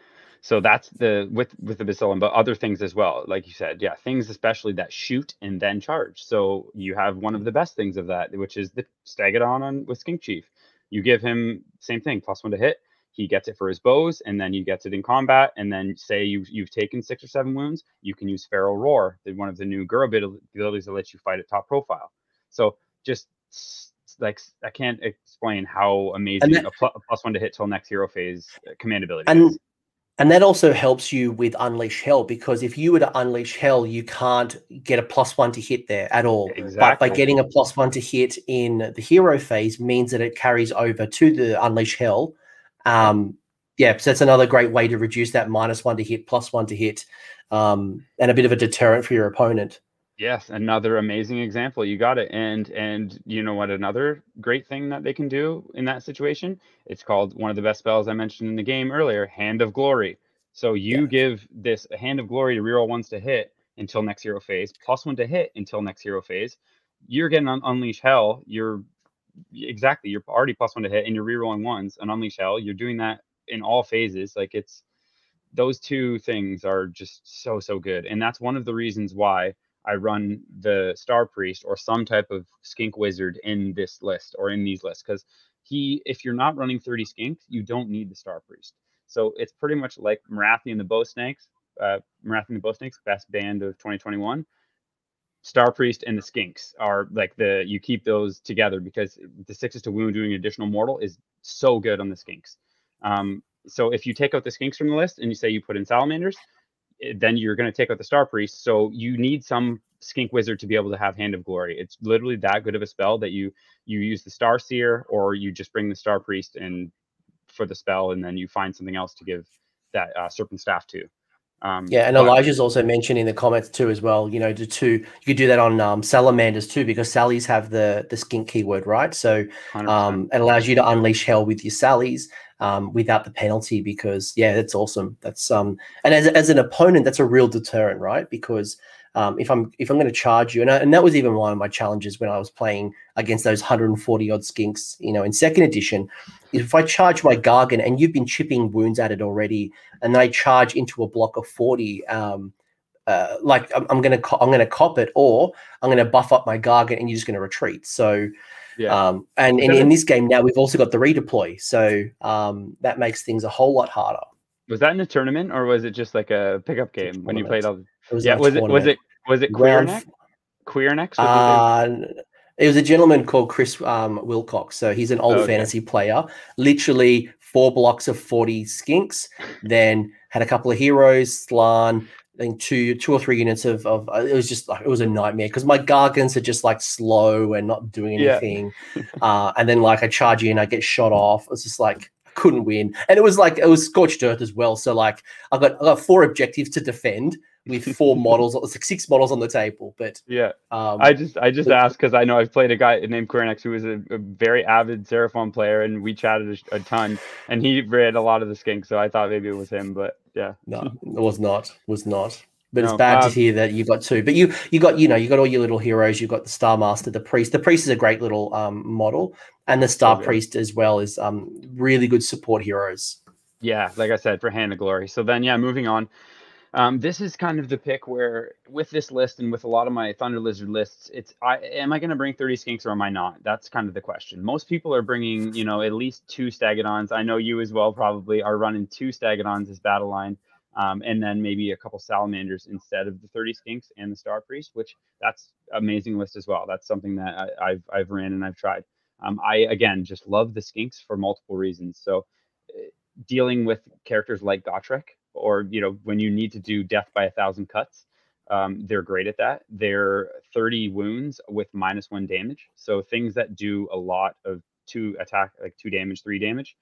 So that's the with with the Bastiladon, but other things as well, like you said, yeah, things especially that shoot and then charge. So you have one of the best things of that, which is the Stegadon on with Skink Chief. You give him same thing, plus one to hit. He gets it for his bows, and then you get it in combat. And then say you you've taken six or seven wounds, you can use Feral Roar, one of the new Gura abilities that lets you fight at top profile. So just like I can't explain how amazing that, a, plus, a plus one to hit till next hero phase uh, command ability and, is. And that also helps you with Unleash Hell because if you were to Unleash Hell, you can't get a plus one to hit there at all. Exactly. But by getting a plus one to hit in the hero phase means that it carries over to the Unleash Hell. Um, yeah, so that's another great way to reduce that minus one to hit, plus one to hit, um, and a bit of a deterrent for your opponent. Yes, another amazing example. You got it. And and you know what another great thing that they can do in that situation? It's called one of the best spells I mentioned in the game earlier, Hand of Glory. So you yeah. give this a Hand of Glory to reroll ones to hit until next hero phase, plus one to hit until next hero phase. You're getting un- Unleash Hell. You're exactly you're already plus one to hit and you're rerolling ones on Unleash Hell. You're doing that in all phases. Like it's those two things are just so so good. And that's one of the reasons why I run the Star Priest or some type of skink wizard in this list or in these lists because he, if you're not running 30 skinks, you don't need the Star Priest. So it's pretty much like Morathi and the Bow Snakes, uh, Morathi and the Bow Snakes, best band of 2021. Star Priest and the Skinks are like the you keep those together because the sixes to wound doing additional mortal is so good on the Skinks. Um, so if you take out the Skinks from the list and you say you put in Salamanders, then you're going to take out the Star Priest. So you need some Skink Wizard to be able to have Hand of Glory. It's literally that good of a spell that you you use the Star Seer or you just bring the Star Priest in for the spell, and then you find something else to give that uh, Serpent Staff to. Um, yeah, and but, Elijah's also mentioned in the comments too as well. You know, to, to you could do that on um, salamanders too because sallies have the the skink keyword, right? So um, it allows you to unleash hell with your sallies um, without the penalty because yeah, that's awesome. That's um, and as as an opponent, that's a real deterrent, right? Because um, if I'm if I'm going to charge you, and, I, and that was even one of my challenges when I was playing against those 140 odd skinks, you know, in second edition. If I charge my Gargan and you've been chipping wounds at it already, and I charge into a block of 40, um, uh, like I'm, I'm, gonna co- I'm gonna cop it, or I'm gonna buff up my Gargan and you're just gonna retreat. So, yeah. Um, and in, in this game now we've also got the redeploy, so um, that makes things a whole lot harder. Was that in a tournament or was it just like a pickup game when you played all? It was yeah, was it was it was it Quirnex? Queer next? Uh, it was a gentleman called Chris um, Wilcox. So he's an old okay. fantasy player. Literally four blocks of forty skinks. then had a couple of heroes, I think two two or three units of, of uh, it was just like it was a nightmare because my gargants are just like slow and not doing anything. Yeah. uh, and then like I charge in, I get shot off. It's just like I couldn't win. And it was like it was scorched earth as well. So like I got I got four objectives to defend with four models, like six models on the table. But yeah, um, I just I just but, asked because I know I've played a guy named Quirnex who was a, a very avid Seraphon player, and we chatted a, a, ton, and he read a lot of the skink, so I thought maybe it was him, but yeah, no, it was not, was not. But no, it's bad to um, hear that you got two. But you you got you know you got all your little heroes. You've got the Star Master, the Priest. The Priest is a great little um, model, and the Star okay. Priest as well is um, really good support heroes. Yeah, like I said, for Hand of Glory. So then, yeah, moving on. Um, this is kind of the pick where, with this list and with a lot of my Thunder Lizard lists, it's I am I going to bring 30 skinks or am I not? That's kind of the question. Most people are bringing, you know, at least two Stegadons. I know you as well probably are running two Stegadons as battle line, um, and then maybe a couple Salamanders instead of the 30 skinks and the Star Priest, which that's amazing list as well. That's something that I, have I've ran and I've tried. Um, I again just love the skinks for multiple reasons. So uh, dealing with characters like Gotrek or you know when you need to do death by a thousand cuts um, they're great at that. They're 30 wounds with minus one damage. So things that do a lot of two attack like two damage three damage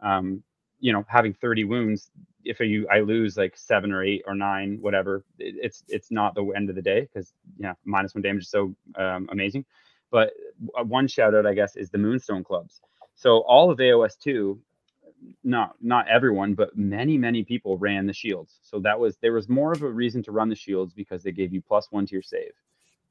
um, you know having 30 wounds if you i lose like seven or eight or nine whatever it, it's it's not the end of the day because yeah minus one damage is so um, amazing. But one shout out i guess is the moonstone clubs. So all of aos 2 not not everyone, but many many people ran the shields. So that was there was more of a reason to run the shields because they gave you plus one to your save.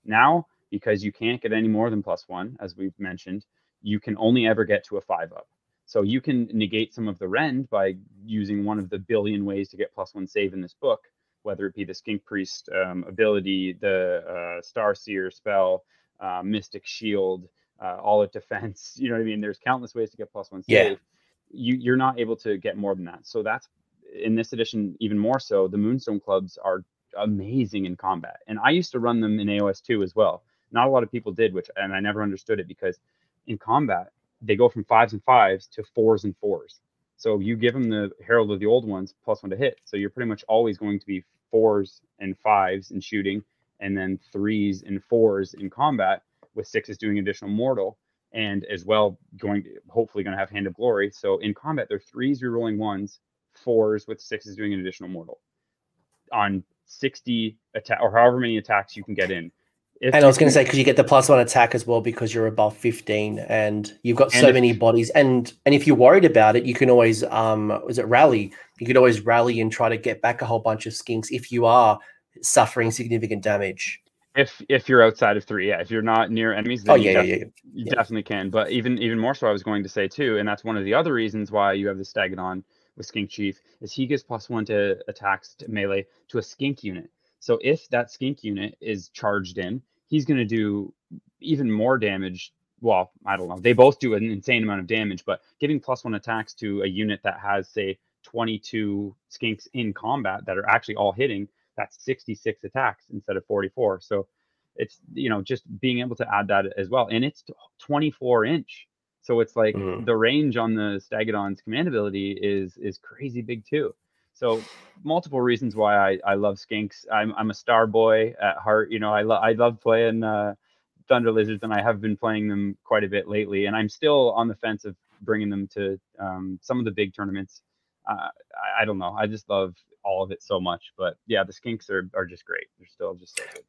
Now, because you can't get any more than plus one, as we've mentioned, you can only ever get to a five up. So you can negate some of the rend by using one of the billion ways to get plus one save in this book, whether it be the Skink Priest um, ability, the uh, Star Seer spell, uh, Mystic Shield, uh, all at defense. You know what I mean? There's countless ways to get plus one save. Yeah. You you're not able to get more than that. So that's in this edition even more so. The Moonstone clubs are amazing in combat, and I used to run them in AOS two as well. Not a lot of people did, which and I never understood it because in combat they go from fives and fives to fours and fours. So you give them the Herald of the Old Ones plus one to hit. So you're pretty much always going to be fours and fives in shooting, and then threes and fours in combat with sixes doing additional mortal and as well going to, hopefully going to have hand of glory. So in combat they're threes rerolling ones fours with sixes doing an additional mortal on 60 attack or however many attacks you can get in. If and I was going to say because you get the plus one attack as well because you're above 15 and you've got so if, many bodies. And and if you're worried about it you can always um is it rally? You could always rally and try to get back a whole bunch of skinks if you are suffering significant damage if if you're outside of three, yeah. If you're not near enemies, then oh, yeah, you, yeah, yeah, you definitely can. But even even more so, I was going to say too, and that's one of the other reasons why you have the Stegadon with Skink Chief is he gives plus one to attacks to melee to a skink unit. So if that skink unit is charged in, he's going to do even more damage. Well, I don't know. They both do an insane amount of damage, but giving plus one attacks to a unit that has say 22 skinks in combat that are actually all hitting that's 66 attacks instead of 44. So it's you know just being able to add that as well, and it's 24 inch. So it's like mm. the range on the Stegadon's command ability is is crazy big too. So multiple reasons why I, I love skinks. I'm I'm a star boy at heart. You know I love I love playing uh, Thunder Lizards, and I have been playing them quite a bit lately. And I'm still on the fence of bringing them to um, some of the big tournaments. Uh, I, I, don't know. I just love all of it so much. But yeah, the skinks are are just great. They're still just so good.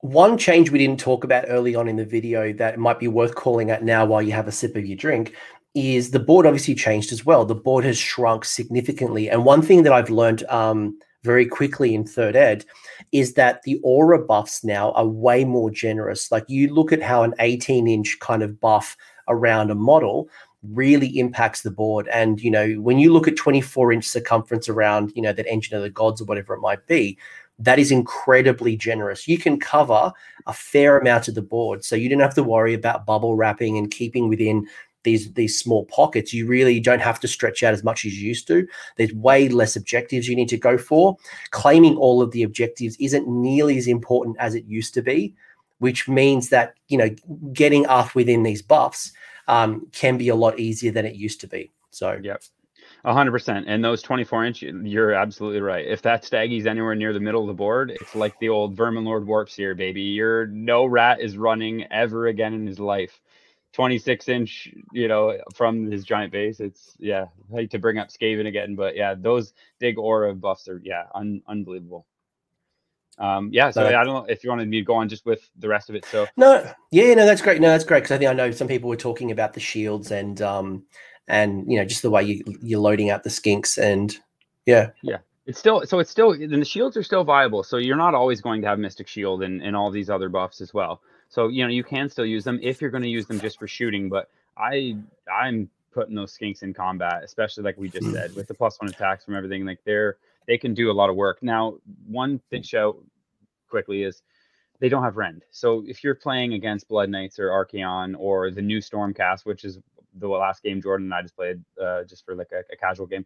One change we didn't talk about early on in the video that might be worth calling out now while you have a sip of your drink is the board obviously changed as well. The board has shrunk significantly. And one thing that I've learned um, very quickly in third ed is that the aura buffs now are way more generous. Like you look at how an 18 inch kind of buff around a model really impacts the board. And, you know, when you look at 24 inch circumference around, you know, that engine of the gods or whatever it might be, that is incredibly generous. You can cover a fair amount of the board. So you don't have to worry about bubble wrapping and keeping within these these small pockets. You really don't have to stretch out as much as you used to. There's way less objectives you need to go for. Claiming all of the objectives isn't nearly as important as it used to be, which means that, you know, getting off within these buffs um, can be a lot easier than it used to be. So, yep. hundred percent. And those 24 inch, you're absolutely right. If that staggy's anywhere near the middle of the board, it's like the old Vermin Lord Warpseer baby. You're no rat is running ever again in his life. 26 inch, you know, from his giant base. It's yeah, I hate to bring up Skaven again, but yeah, those big aura buffs are yeah, un- unbelievable um, yeah, so I don't know if you wanted me to go on just with the rest of it. So no, yeah, no, that's great. No, that's great because I think I know some people were talking about the shields and um and you know just the way you you're loading out the skinks and yeah, yeah. It's still so it's still and the shields are still viable. So you're not always going to have Mystic Shield and, and all these other buffs as well. So you know you can still use them if you're going to use them just for shooting. But I I'm putting those skinks in combat, especially like we just said with the plus one attacks from everything. Like they're they can do a lot of work. Now, one thing show quickly is they don't have rend. So if you're playing against Blood Knights or Archaon or the new Stormcast, which is the last game Jordan and I just played uh, just for like a, a casual game,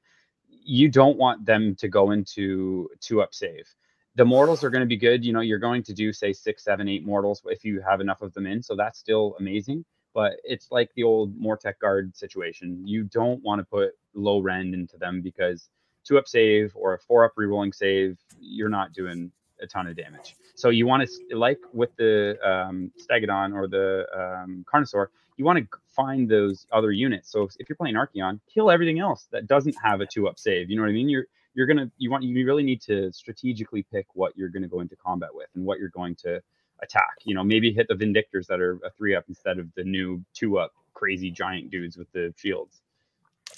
you don't want them to go into two up save. The mortals are going to be good. You know, you're going to do say six, seven, eight mortals if you have enough of them in. So that's still amazing. But it's like the old Mortek guard situation. You don't want to put low rend into them because two up save or a four up rerolling save, you're not doing a ton of damage. So you want to, like with the um, Stegadon or the um, Carnosaur, you want to find those other units. So if you're playing Archaon, kill everything else that doesn't have a two up save. You know what I mean? You're you're gonna you want you really need to strategically pick what you're gonna go into combat with and what you're going to attack. You know, maybe hit the Vindictors that are a three up instead of the new two up crazy giant dudes with the shields.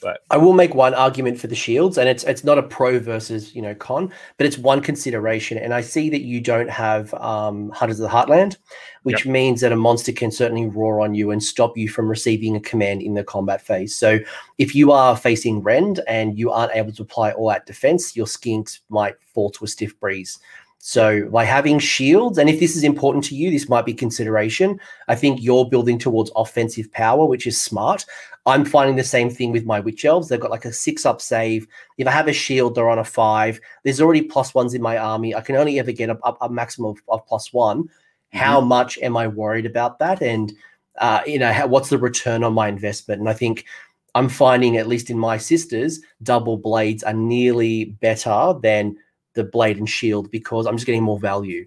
But I will make one argument for the shields, and it's it's not a pro versus you know con, but it's one consideration. And I see that you don't have um, Hunters of the Heartland, which yep. means that a monster can certainly roar on you and stop you from receiving a command in the combat phase. So if you are facing Rend and you aren't able to apply all that defense, your skinks might fall to a stiff breeze. So by having shields, and if this is important to you, this might be consideration. I think you're building towards offensive power, which is smart. I'm finding the same thing with my witch elves. They've got like a six up save. If I have a shield, they're on a five. There's already plus ones in my army. I can only ever get a, a, a maximum of, of plus one. Mm-hmm. How much am I worried about that? And uh, you know, how, what's the return on my investment? And I think I'm finding, at least in my sisters, double blades are nearly better than the blade and shield because I'm just getting more value.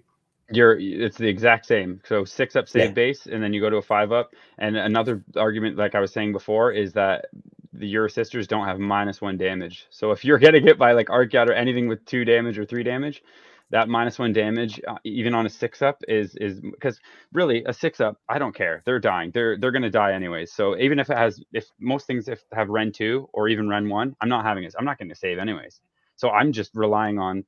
You're it's the exact same. So six up save yeah. base, and then you go to a five up. And another argument, like I was saying before, is that the your sisters don't have minus one damage. So if you're getting hit by like Archaon or anything with two damage or three damage, that minus one damage, uh, even on a six up, is is because really a six up, I don't care. They're dying. They're they're gonna die anyways. So even if it has, if most things if have Rend two or even Rend one, I'm not having it. I'm not to save anyways. So I'm just relying on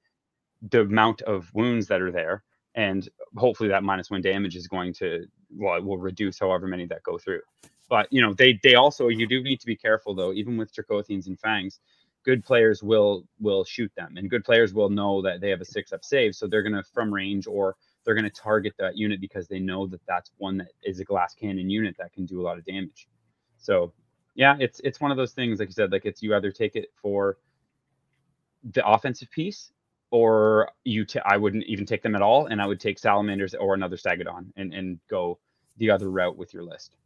the amount of wounds that are there and hopefully that minus one damage is going to well it will reduce however many that go through. But you know they they also you do need to be careful though even with Dracothians and fangs good players will will shoot them and good players will know that they have a six up save so they're going to from range or they're going to target that unit because they know that that's one that is a glass cannon unit that can do a lot of damage. So yeah it's it's one of those things like you said like it's you either take it for the offensive piece or you t- I wouldn't even take them at all, and I would take salamanders or another Stegadon and and go the other route with your list.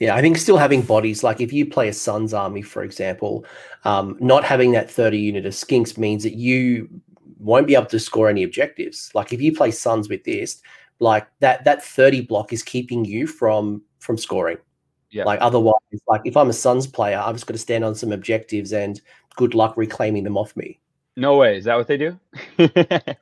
Yeah, I think still having bodies, like if you play a Sons' army, for example, um, not having that 30 unit of skinks means that you won't be able to score any objectives. Like if you play Sons with this, like that that 30 block is keeping you from from scoring. Yeah. Like otherwise, like if I'm a Sons player, I've just got to stand on some objectives and good luck reclaiming them off me. No way. Is that what they do? but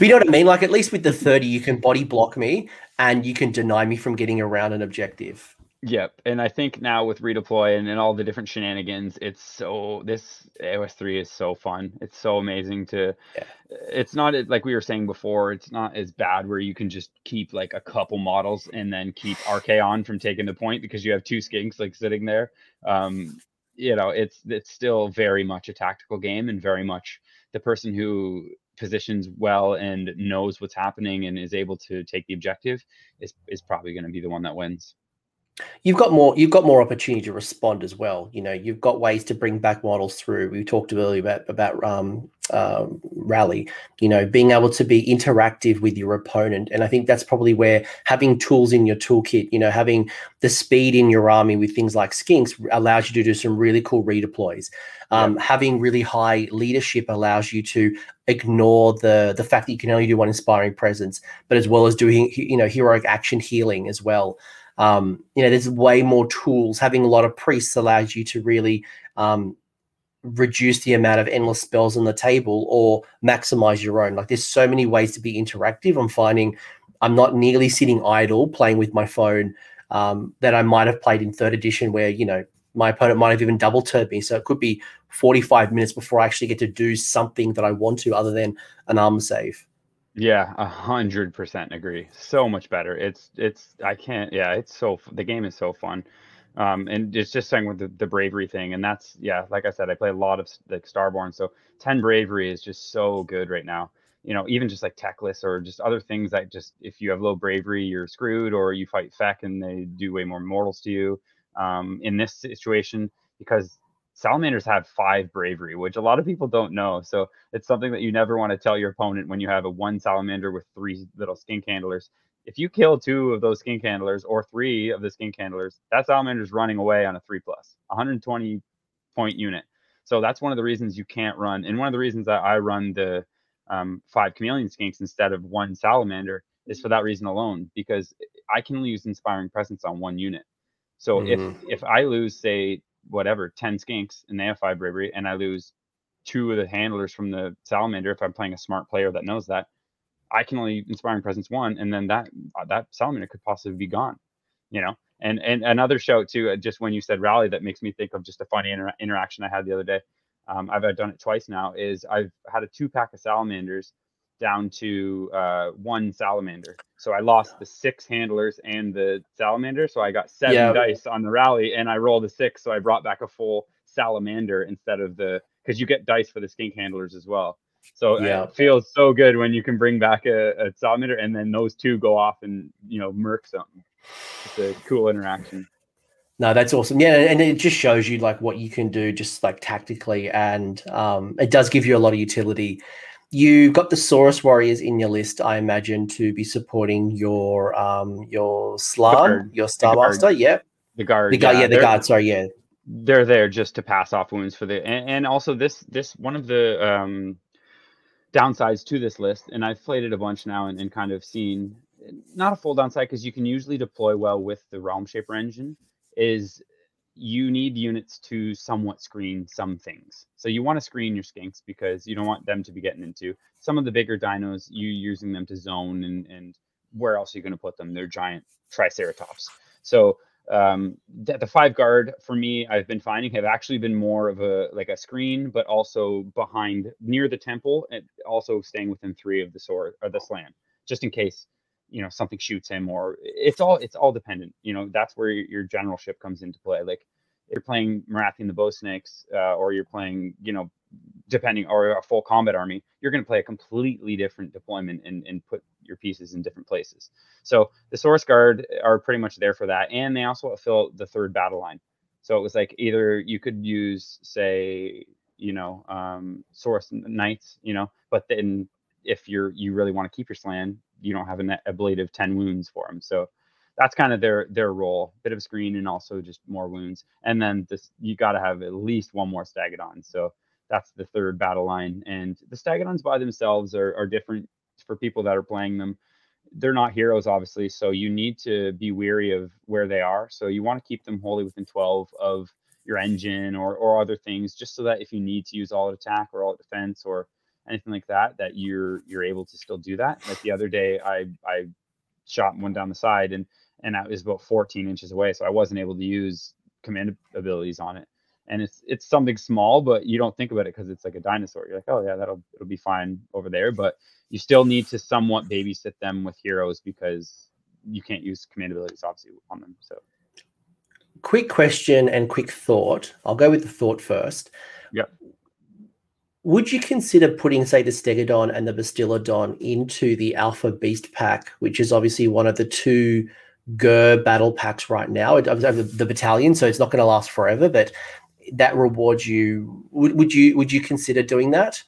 you know what I mean? Like at least with the 30, you can body block me and you can deny me from getting around an objective. Yep. And I think now with redeploy and, and all the different shenanigans, it's so this AOS 3 is so fun. It's so amazing to yeah. it's not like we were saying before, it's not as bad where you can just keep like a couple models and then keep Archaon from taking the point because you have two skinks like sitting there. Um, you know it's it's still very much a tactical game and very much the person who positions well and knows what's happening and is able to take the objective is is probably going to be the one that wins you've got more you've got more opportunity to respond as well. You know you've got ways to bring back models through. We talked earlier about about um, um, rally you know being able to be interactive with your opponent. And i think that's probably where having tools in your toolkit you know having the speed in your army with things like skinks allows you to do some really cool redeploys. Um, yeah. having really high leadership allows you to ignore the the fact that you can only do one inspiring presence but as well as doing you know heroic action healing as well um, you know, there's way more tools. Having a lot of priests allows you to really um, reduce the amount of endless spells on the table or maximize your own. Like there's so many ways to be interactive. I'm finding I'm not nearly sitting idle playing with my phone um, that I might have played in third edition where, you know, my opponent might have even double turned me. So it could be 45 minutes before I actually get to do something that I want to other than an arm save. Yeah, a hundred percent agree. So much better. It's it's I can't. Yeah, it's so the game is so fun. Um, and it's just saying with the, the bravery thing, and that's yeah, like I said, I play a lot of like Starborn, so ten bravery is just so good right now. You know, even just like Teclis or just other things that just if you have low bravery, you're screwed, or you fight feck and they do way more mortals to you. Um, in this situation, because salamanders have five bravery, which a lot of people don't know. So it's something that you never want to tell your opponent when you have a one salamander with three little skink handlers. If you kill two of those skink handlers or three of the skink handlers, that salamander's running away on a three plus, 120 point unit. So that's one of the reasons you can't run. And one of the reasons that I run the um, five chameleon skinks instead of one salamander is for that reason alone, because I can only use inspiring presence on one unit. So mm-hmm. if if I lose, say, whatever 10 skinks and they have five bravery and i lose two of the handlers from the salamander if i'm playing a smart player that knows that i can only inspiring presence one and then that uh, that salamander could possibly be gone you know And and another shout too, uh, just when you said rally, that makes me think of just a funny inter- interaction I had the other day. Um, I've done it twice now. Is I've had a two pack of salamanders down to uh, one salamander. So I lost the six handlers and the salamander. So I got seven yeah. dice on the rally, and I rolled a six. So I brought back a full salamander instead of the because you get dice for the skink handlers as well. So yeah. it feels so good when you can bring back a, a salamander and then those two go off and you know murk something. It's a cool interaction. No, that's awesome. Yeah, and it just shows you like what you can do just like tactically, and um, it does give you a lot of utility. You got the Saurus Warriors in your list, I imagine, to be supporting your um your Slann, your Star Master. Yeah, the guard. The guard. Yeah, yeah the guard. Sorry, yeah. They're there just to pass off wounds for the, and, and also this this one of the um downsides to this list, and I've played it a bunch now and, and kind of seen not a full downside because you can usually deploy well with the Realm Shaper engine. Is you need units to somewhat screen some things. So you want to screen your skinks because you don't want them to be getting into some of the bigger dinos. You using them to zone and and where else are you going to put them? They're giant triceratops. So um, the, the, five guard for me, I've been finding have actually been more of a like a screen, but also behind near the temple and also staying within three of the sword or the Slann, just in case you know something shoots him or it's all it's all dependent. You know that's where your, generalship comes into play. Like if you're playing Morathi and the Bow Snakes, uh, or you're playing you know depending or a full combat army, you're going to play a completely different deployment and, and put your pieces in different places. So the Saurus Guard are pretty much there for that, and they also fill the third battle line. So it was like either you could use, say, you know, um, Saurus knights, you know, but then if you're you really want to keep your Slann, you don't have an ablative ten wounds for them. So that's kind of their their role, bit of screen and also just more wounds. And then this you got to have at least one more Stegadon. So that's the third battle line. And the Stegadons by themselves are, are different for people that are playing them. They're not heroes, obviously, so you need to be weary of where they are. So you want to keep them wholly within 12 of your engine or, or other things, just so that if you need to use all attack or all defense or anything like that, that you're you're able to still do that. Like the other day, I I shot one down the side and and that was about 14 inches away, so I wasn't able to use command abilities on it and it's it's something small, but you don't think about it because it's like a dinosaur. You're like, oh yeah, that'll it'll be fine over there, but you still need to somewhat babysit them with heroes because you can't use command abilities obviously on them. So, quick question and quick thought. I'll go with the thought first. Yeah. Would you consider putting, say, the Stegadon and the Bastiladon into the Alpha Beast pack, which is obviously one of the two Ghur battle packs right now, the battalion, so it's not going to last forever, but that rewards you. Would, would you would you consider doing that?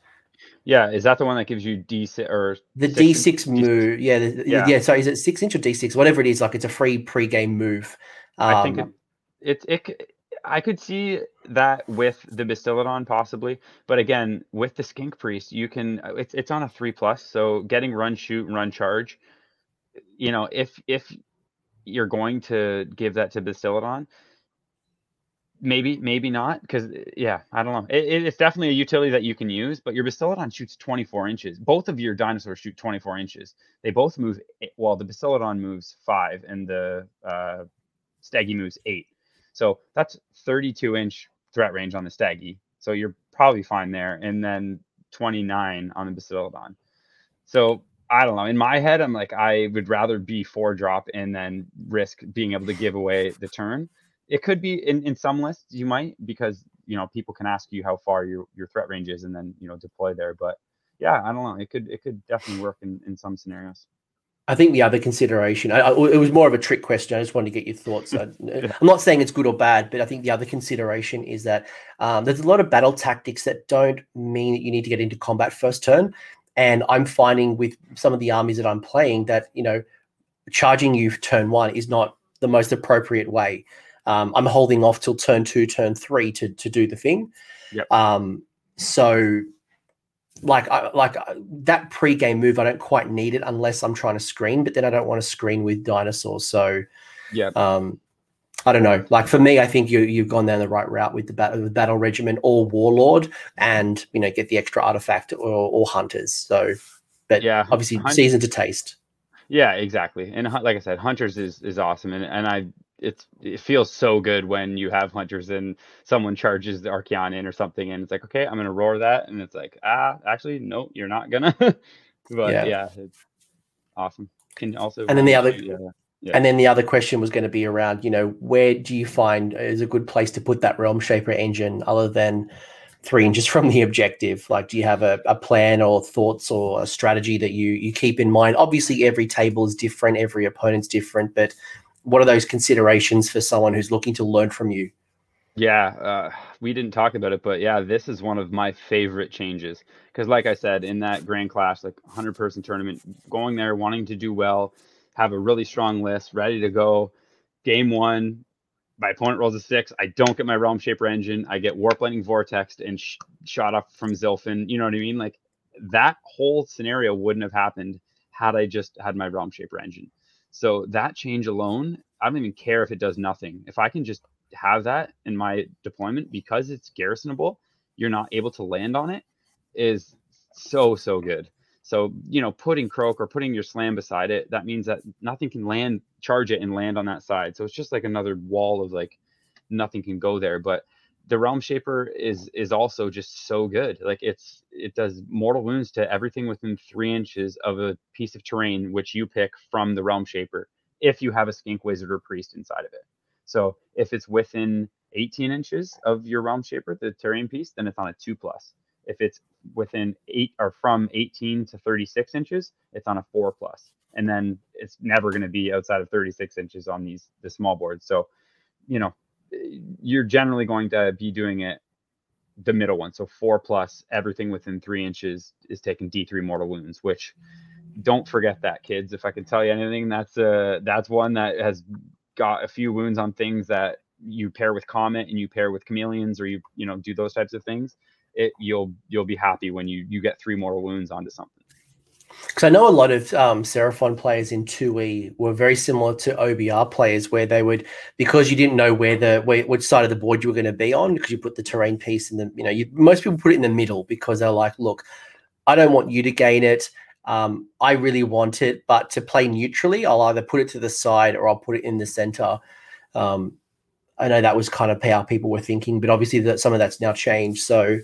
Yeah, is that the one that gives you D six or the D six move? Yeah, the, yeah, yeah. So is it six inch or D six? Whatever it is, like it's a free pre-game move. Um, I think um, it, it, it I could see that with the Bastiladon possibly, but again, with the Skink Priest, you can it's it's on a three plus, so getting run, shoot, run, charge. You know, if if you're going to give that to Bastiladon, maybe maybe not because eh, yeah i don't know. It, it's definitely a utility that you can use but your bastiladon shoots 24 inches. Both of your dinosaurs shoot 24 inches. They both move well the bastiladon moves five and the uh staggy moves eight so that's 32 inch threat range on the staggy. So you're probably fine there. And then 29 on the bastiladon so I don't know. In my head, I'm like, I would rather be four drop and then risk being able to give away the turn. It could be in, in some lists you might because you know people can ask you how far your, your threat range is and then you know deploy there. But yeah i don't know. It could it could definitely work in, in some scenarios I think the other consideration, I, I, it was more of a trick question. I just wanted to get your thoughts. I, am not saying it's good or bad, but I think the other consideration is that um, there's a lot of battle tactics that don't mean that you need to get into combat first turn. And I'm finding with some of the armies that I'm playing that, you know, charging you turn one is not the most appropriate way um, I'm holding off till turn two, turn three to to do the thing. Yep. Um, so like I, like uh, that pre-game move, I don't quite need it unless I'm trying to screen, but then I don't want to screen with dinosaurs. So yeah, um, I don't know. Like for me, I think you you've gone down the right route with the battle the battle regiment or warlord, and you know get the extra artifact or, or hunters. So, but yeah, obviously season to taste. Yeah, exactly. And like I said, hunters is is awesome, and and I it's it feels so good when you have hunters and someone charges the Archaon in or something, and it's like, okay, I'm gonna roar that, and it's like, ah, actually, no, you're not gonna. but yeah. yeah, it's awesome. Can also and then the other. Yeah. Yeah. And then the other question was going to be around, you know, where do you find is a good place to put that Realm Shaper engine other than three inches from the objective? Like, do you have a, a plan or thoughts or a strategy that you you keep in mind? Obviously, every table is different, every opponent's different, but what are those considerations for someone who's looking to learn from you? Yeah, uh, we didn't talk about it, but yeah, this is one of my favorite changes because, like I said, in that Grand Clash, like 100 person tournament, going there, wanting to do well, have a really strong list, ready to go. Game one, my opponent rolls a six. I don't get my Realm Shaper engine. I get Warp Lightning Vortex and sh- shot off from Zilfin. You know what I mean? Like that whole scenario wouldn't have happened had I just had my Realm Shaper engine. So that change alone, I don't even care if it does nothing. If I can just have that in my deployment because it's garrisonable, you're not able to land on it is so so good. So, you know, putting Kroak or putting your Slann beside it, that means that nothing can land, charge it and land on that side. So it's just like another wall of like nothing can go there. But the Realm Shaper is is also just so good. Like it's it does mortal wounds to everything within three inches of a piece of terrain which you pick from the Realm Shaper if you have a skink wizard or priest inside of it. So if it's within 18 inches of your Realm Shaper, the terrain piece, then it's on a two plus. If it's within eight or from 18 to 36 inches, it's on a four. And then it's never going to be outside of 36 inches on these the small boards. So, you know, you're generally going to be doing it the middle one. So four plus everything within three inches is taking D3 mortal wounds, which don't forget that kids. If I can tell you anything, that's uh that's one that has got a few wounds on things that you pair with comet and you pair with chameleons or you you know do those types of things it you'll you'll be happy when you you get three more wounds onto something. Because I know a lot of um, Seraphon players in 2E were very similar to OBR players, where they would because you didn't know where the where, which side of the board you were going to be on because you put the terrain piece in the you know you, most people put it in the middle because they're like, look, I don't want you to gain it. Um, I really want it, but to play neutrally, I'll either put it to the side or I'll put it in the center. Um, I know that was kind of how people were thinking, but obviously that some of that's now changed. So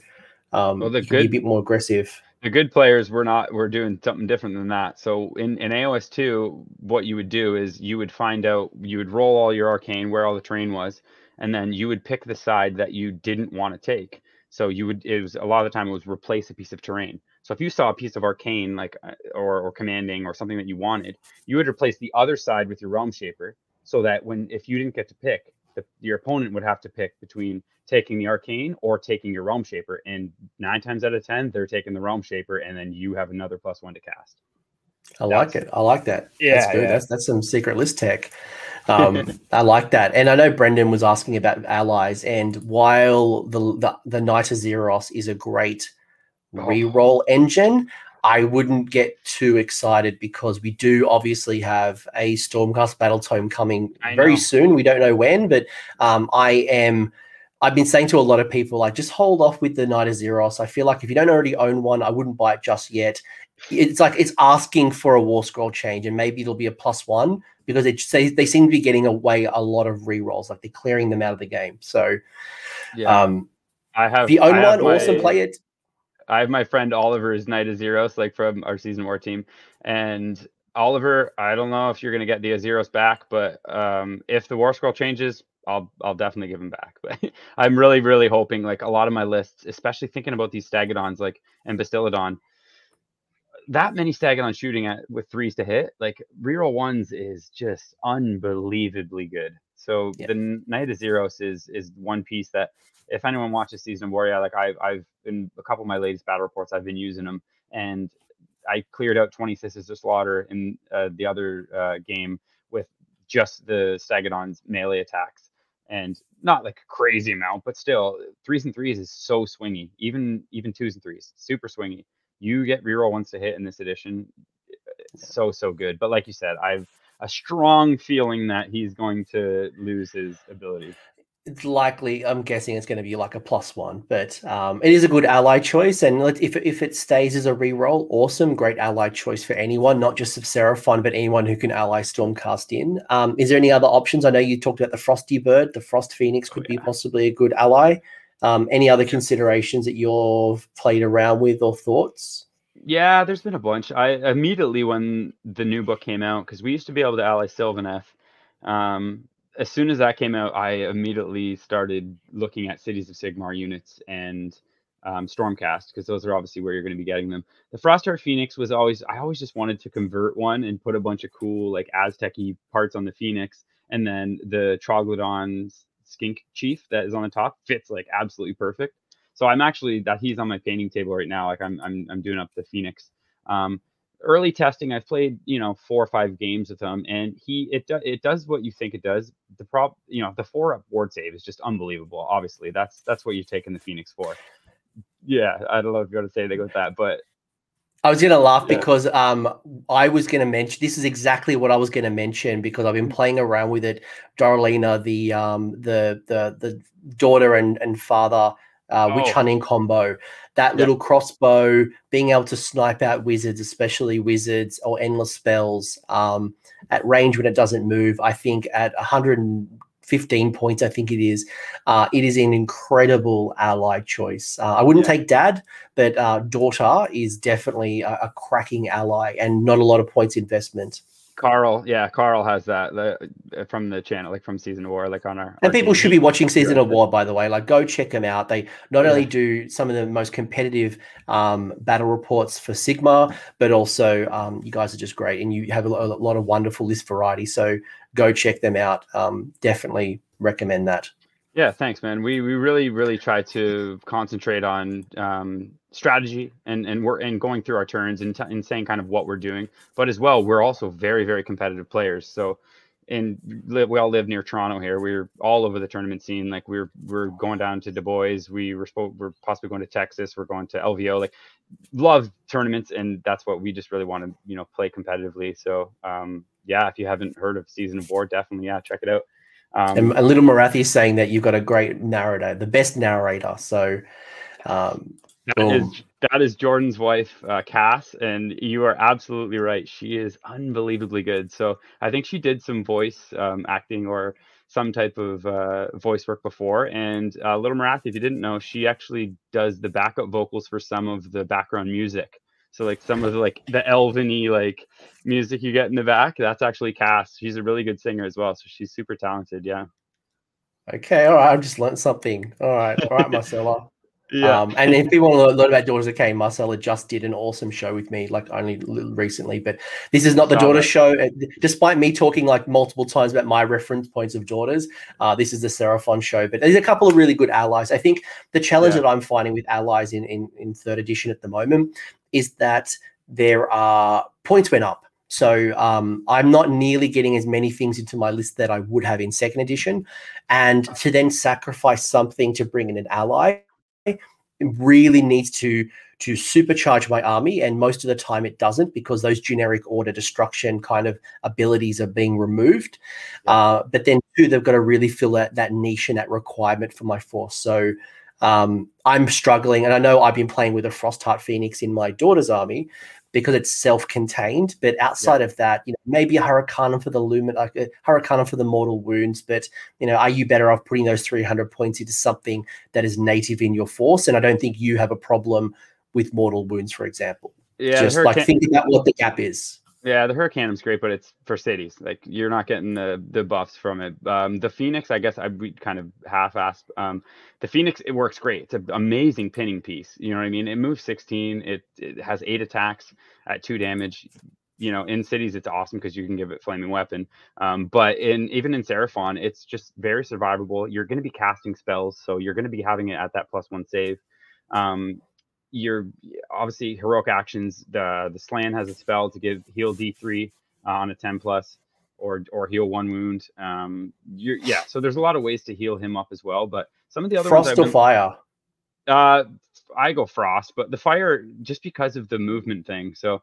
um, well, the good, a bit more aggressive. The good players were not were doing something different than that. So in, in AOS two, what you would do is you would find out you would roll all your arcane where all the terrain was, and then you would pick the side that you didn't want to take. So you would it was a lot of the time it was replace a piece of terrain. So if you saw a piece of arcane like uh, or or commanding or something that you wanted, you would replace the other side with your realm shaper so that when if you didn't get to pick, the, your opponent would have to pick between taking the arcane or taking your realm shaper. And nine times out of ten, they're taking the realm shaper, and then you have another plus one to cast. I that's, like it. I like that. Yeah, that's good. Yeah. That's that's some secret list tech. Um, I like that. And I know Brendan was asking about allies, and while the the, the Knight of Azyros is a great oh. reroll engine, I wouldn't get too excited because we do obviously have a Stormcast Battle Tome coming very soon. We don't know when, but um, I am I've been saying to a lot of people, like, just hold off with the Knight of Azyros. I feel like if you don't already own one, I wouldn't buy it just yet. It's like it's asking for a War Scroll change, and maybe it'll be a plus one because it they, they seem to be getting away a lot of re rolls, like they're clearing them out of the game. So, yeah, um, I have the own one, my, also play it. I have my friend Oliver's Knight of Azyros, like from our season war team, and Oliver, I don't know if you're going to get the Azyros back, but um, if the War Scroll changes, I'll I'll definitely give him back. But I'm really really hoping like a lot of my lists, especially thinking about these Stegadons like and Bastiladon, that many Stegadon shooting at with threes to hit, like reroll ones is just unbelievably good. So yeah. the Knight of Azyros is is one piece that if anyone watches Season of Warrior, like I've I've in a couple of my latest battle reports, I've been using them, and I cleared out 20 Sisters to Slaughter in uh, the other uh, game with just the Stegadon's melee attacks and not like a crazy amount, but still threes and threes is so swingy. Even even twos and threes, super swingy. You get reroll once to hit in this edition. It's so so good. But like you said, I've a strong feeling that he's going to lose his ability. It's likely i'm guessing it's going to be like a plus one but um, it is a good ally choice and if, if it stays as a reroll awesome great ally choice for anyone not just of seraphon but anyone who can ally stormcast in. Um, is there any other options? I know you talked about the frosty bird the frost phoenix could oh, yeah. be possibly a good ally. Um, any other considerations that you've played around with or thoughts? Yeah there's been a bunch. I immediately when the new book came out because we used to be able to ally sylvaneth um, as soon as that came out, I immediately started looking at Cities of Sigmar units and um, Stormcast because those are obviously where you're going to be getting them. The Frostheart Phoenix was always I always just wanted to convert one and put a bunch of cool like Aztec-y parts on the Phoenix, and then the Troglodon Skink Chief that is on the top fits like absolutely perfect. So I'm actually that he's on my painting table right now. Like I'm I'm I'm doing up the Phoenix. Um, early testing i've played you know four or five games with him and he it, do, it does what you think it does the prop you know the four up ward save is just unbelievable obviously that's that's what you're taking the phoenix for yeah i don't know if you're going to say anything with that but I was going to laugh yeah. because um, I was going to mention this is exactly what I was going to mention because I've been playing around with it. Darlena, the um, the the the daughter and and father uh, oh. witch hunting combo. That yep. little crossbow, being able to snipe out wizards, especially wizards or endless spells um, at range when it doesn't move. I think at 115 points, I think it is. Uh, it is an incredible ally choice. Uh, I wouldn't yeah. take dad, but uh, daughter is definitely a, a cracking ally and not a lot of points investment. Carl, yeah, Carl has that the, uh, from the channel, like from Season of War, like on our. And our people should be watching Season of War, by the way. Like, go check them out. They not yeah. only do some of the most competitive um, battle reports for Sigmar, but also um, you guys are just great, and you have a, a, lot of wonderful list variety. So go check them out. Um, definitely recommend that. Yeah, thanks, man. We we really really try to concentrate on um, strategy and and we're and going through our turns and, t- and saying kind of what we're doing, but as well we're also very very competitive players. So, and we all live near Toronto here. We're all over the tournament scene. Like we're we're going down to Du Bois. We were supposed we're possibly going to Texas. We're going to LVO. Like love tournaments, and that's what we just really want to you know play competitively. So um, yeah, if you haven't heard of Season of War, definitely yeah check it out. Um, and, Little Morathi is saying that you've got a great narrator, the best narrator. So, um, that is, that is Jordan's wife, uh, Cass, and you are absolutely right. She is unbelievably good. So I think she did some voice um, acting or some type of uh, voice work before. And uh, Little Morathi, if you didn't know, she actually does the backup vocals for some of the background music. So like some of the like the elveny like music you get in the back, that's actually Cass. She's a really good singer as well. So she's super talented. Yeah. Okay. All right. I've just learned something. All right. All right, Marcella. yeah. Um, and if people want to learn about Daughters of Khaine, Marcella just did an awesome show with me, like only recently. But this is not the Daughters show. Despite me talking like multiple times about my reference points of Daughters, uh, this is the Seraphon show. But there's a couple of really good allies. I think the challenge yeah. that I'm finding with allies in, in in third edition at the moment is that there are points went up. So um, I'm not nearly getting as many things into my list that I would have in second edition, and to then sacrifice something to bring in an ally really needs to to supercharge my army and most of the time it doesn't because those generic order destruction kind of abilities are being removed yeah. uh, but then too they've got to really fill that, that niche and that requirement for my force so um, I'm struggling, and I know I've been playing with a Frostheart Phoenix in my daughter's army because it's self-contained. But outside yeah. of that, you know, maybe a Hurricanum for the Lumen, like a Hurricanum for the mortal wounds. But you know, are you better off putting those 300 points into something that is native in your force? And I don't think you have a problem with mortal wounds, for example. Yeah, just like think about what the gap is. Yeah, the Hurricanum's great, but it's for cities. Like you're not getting the the buffs from it. Um, the Phoenix, I guess I we kind of half-assed. Um, the Phoenix, it works great. It's an amazing pinning piece. You know what I mean? It moves 16. It it has eight attacks at two damage. You know, in cities, it's awesome because you can give it flaming weapon. Um, but in even in Seraphon, it's just very survivable. You're going to be casting spells, so you're going to be having it at that plus one save. Um, you're obviously heroic actions. The the Slann has a spell to give heal D3 uh, on a 10 plus or or heal one wound. Um, you're, yeah, so there's a lot of ways to heal him up as well. But some of the other frost or been, fire. Uh, I go frost, but the fire just because of the movement thing. So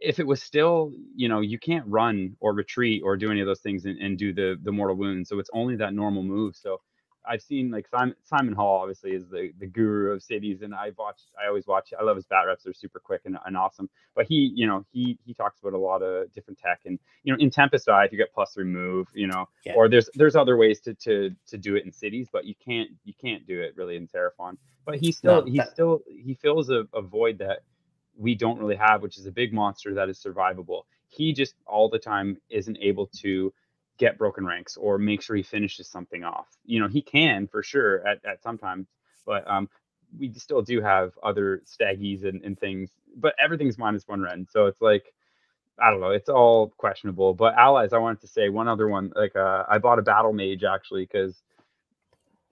if it was still, you know, you can't run or retreat or do any of those things and, and do the the mortal wound. So it's only that normal move. So I've seen like Simon Simon Hall obviously is the the guru of cities, and I've watched. I always watch. I love his bat reps; they're super quick and, and awesome. But he, you know, he he talks about a lot of different tech, and you know, in Tempest Eye, if you get plus three move, you know, yeah. or there's there's other ways to to to do it in cities, but you can't you can't do it really in Seraphon. But he still no, he that... still he fills a, a void that we don't really have, which is a big monster that is survivable. He just all the time isn't able to get broken ranks or make sure he finishes something off. You know, he can for sure at, at sometimes, but um, we still do have other staggies and, and things, but everything's minus one rend. So it's like, I don't know, it's all questionable. But allies, I wanted to say one other one. Like, uh, I bought a battle mage actually because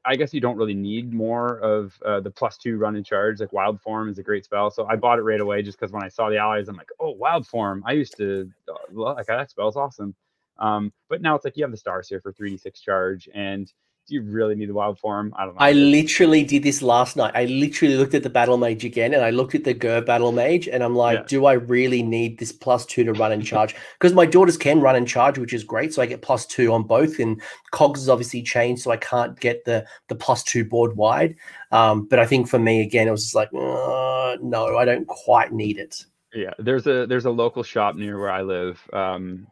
I guess you don't really need more of uh, the plus two run in charge. Like wild form is a great spell, so I bought it right away just because when I saw the allies, I'm like, oh, wild form. I used to uh, like that spell's awesome. Um, but now it's like you have the stars here for 3d6 charge, and do you really need the wild form? I don't know. I literally did this last night. I literally looked at the battle mage again and I looked at the Ghur battle mage and I'm like, yeah. do I really need this plus two to run and charge? Because my daughters can run and charge, which is great. So I get plus two on both. And cogs is obviously changed, so I can't get the the plus two board wide. Um, but I think for me again, it was just like, uh, no, I don't quite need it. Yeah, there's a there's a local shop near where I live. Um,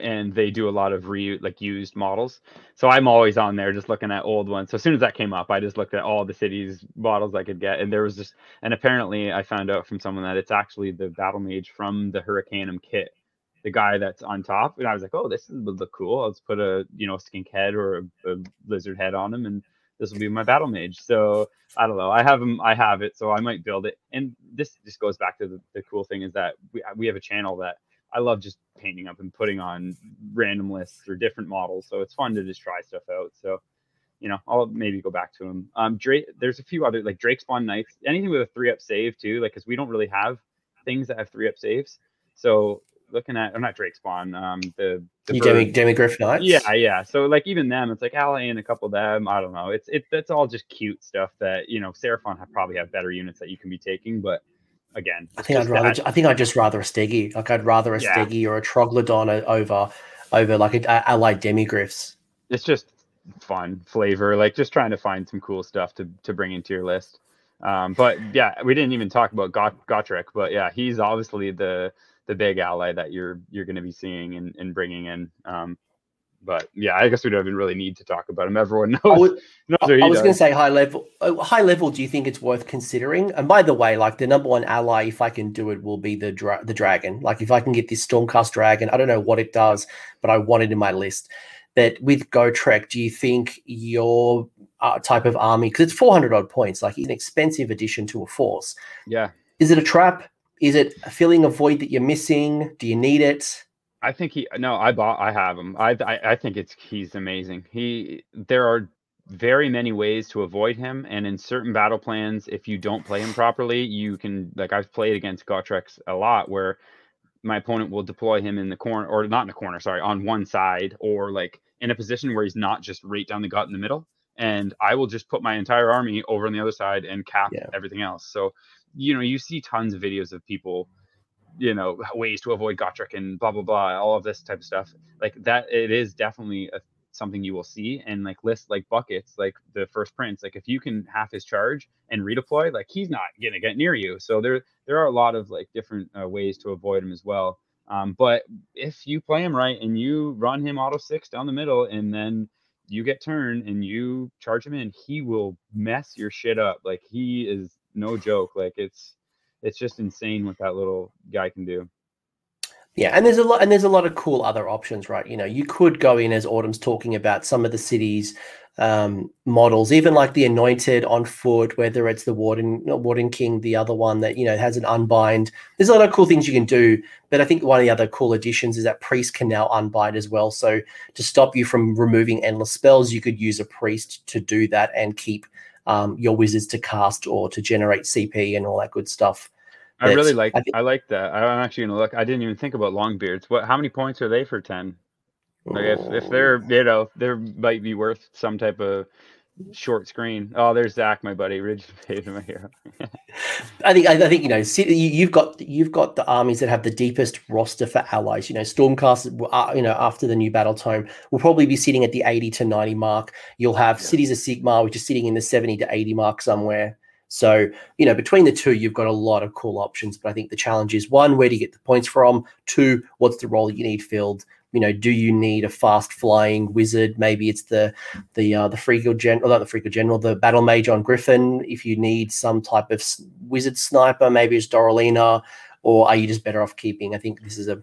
and they do a lot of re like used models. So I'm always on there just looking at old ones. So as soon as that came up, I just looked at all the cities models I could get, and there was just and apparently I found out from someone that it's actually the battle mage from the Hurricanum kit, the guy that's on top. And I was like, oh, this would look cool. Let's put a you know skink head or a, a lizard head on him, and this will be my battle mage. So I don't know. I have them. I have it, so I might build it. And this just goes back to the, the cool thing is that we we have a channel that I love just painting up and putting on random lists or different models. So it's fun to just try stuff out. So, you know, I'll maybe go back to them. Um, Drake, there's a few other like Drake spawn Knights, anything with a three up save too, like because we don't really have things that have three up saves. So looking at, I'm not Drakespawn, um, the, the you Demi Demigryph Knights. Yeah, yeah. So like even them, it's like Ally and a couple of them. I don't know. It's it that's all just cute stuff that you know Seraphon have probably have better units that you can be taking, but again. I think I'd rather. That. I think I'd just rather a Steggy. Like I'd rather a yeah. Steggy or a Troglodon over over like a, a allied demigryphs. It's just fun flavor, like just trying to find some cool stuff to to bring into your list. Um, but yeah, we didn't even talk about Got- Gotrek, but yeah, he's obviously the the big ally that you're you're going to be seeing and, and bringing in. Um, but yeah, I guess we don't even really need to talk about him. Everyone knows. I, would, knows I was going to say high level. Uh, high level. Do you think it's worth considering? And by the way, like the number one ally, if I can do it, will be the dra- the dragon. Like if I can get this Stormcast dragon, I don't know what it does, but I want it in my list. That with Gotrek, do you think your uh, type of army, because it's 400 odd points, like it's an expensive addition to a force. Yeah. Is it a trap? Is it filling a void that you're missing? Do you need it? I think he no, I bought I have him. I, I I think it's he's amazing. He there are very many ways to avoid him and in certain battle plans if you don't play him properly, you can like I've played against Gotrek a lot where my opponent will deploy him in the corner or not in the corner, sorry, on one side or like in a position where he's not just right down the gut in the middle and I will just put my entire army over on the other side and cap yeah. everything else. So, you know, you see tons of videos of people you know ways to avoid Gotrek and blah blah blah, all of this type of stuff. Like that, it is definitely a, something you will see. And like lists like buckets, like the first prince, like if you can half his charge and redeploy, like he's not gonna get near you. So there there are a lot of like different uh, ways to avoid him as well. Um, but if you play him right and you run him auto six down the middle, and then you get turn and you charge him in, he will mess your shit up. Like he is no joke. Like it's it's just insane what that little guy can do. Yeah, and there's a lot, and there's a lot of cool other options, right? You know, you could go in as Autumn's talking about some of the cities um, models, even like the Anointed on foot, whether it's the Warden, Warden King, the other one that you know has an unbind. There's a lot of cool things you can do, but I think one of the other cool additions is that priest can now unbind as well. So to stop you from removing endless spells, you could use a priest to do that and keep um, your wizards to cast or to generate CP and all that good stuff. I really like I, th- I, like that. I'm actually gonna look. I didn't even think about longbeards. What? How many points are they for ten? Like if, if they're you know they might be worth some type of short screen. Oh, there's Zach, my buddy. Ridge Page, my hero. I think I think you know you've got you've got the armies that have the deepest roster for allies. You know, Stormcast. Uh, you know, after the new battle tome, will probably be sitting at the eighty to ninety mark. You'll have yeah. Cities of Sigmar, which is sitting in the seventy to eighty mark somewhere. So, you know, between the two, you've got a lot of cool options. But I think the challenge is one, where do you get the points from? Two, what's the role you need filled? You know, do you need a fast flying wizard? Maybe it's the the uh, the Freeguild general, not the Freeguild general, the battle mage on Griffin. If you need some type of wizard sniper, maybe it's Doralia, or are you just better off keeping? I think this is a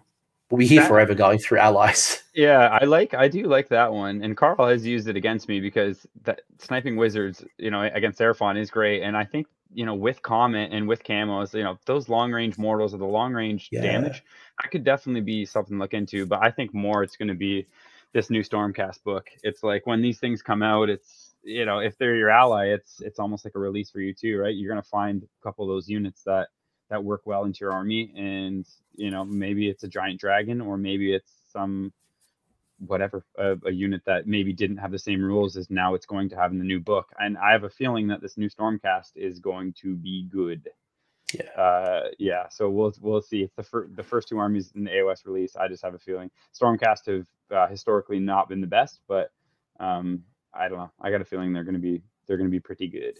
we'll be here that, forever going through allies. Yeah, I like I do like that one, and Carl has used it against me because that sniping wizards, you know, against Seraphon is great, and I think you know with Comet and with camos, you know, those long range mortals or the long range yeah. damage that could definitely be something to look into. But I think more it's going to be this new Stormcast book. It's like when these things come out, it's you know if they're your ally, it's it's almost like a release for you too, right? You're going to find a couple of those units that that work well into your army, and you know maybe it's a giant dragon or maybe it's some whatever a, a, unit that maybe didn't have the same rules as now it's going to have in the new book and i have a feeling that this new stormcast is going to be good yeah. Uh, yeah. So we'll we'll see. It's the first the first two armies in the AOS release. I just have a feeling Stormcast have uh, historically not been the best, but um, I don't know. I got a feeling they're going to be they're going to be pretty good.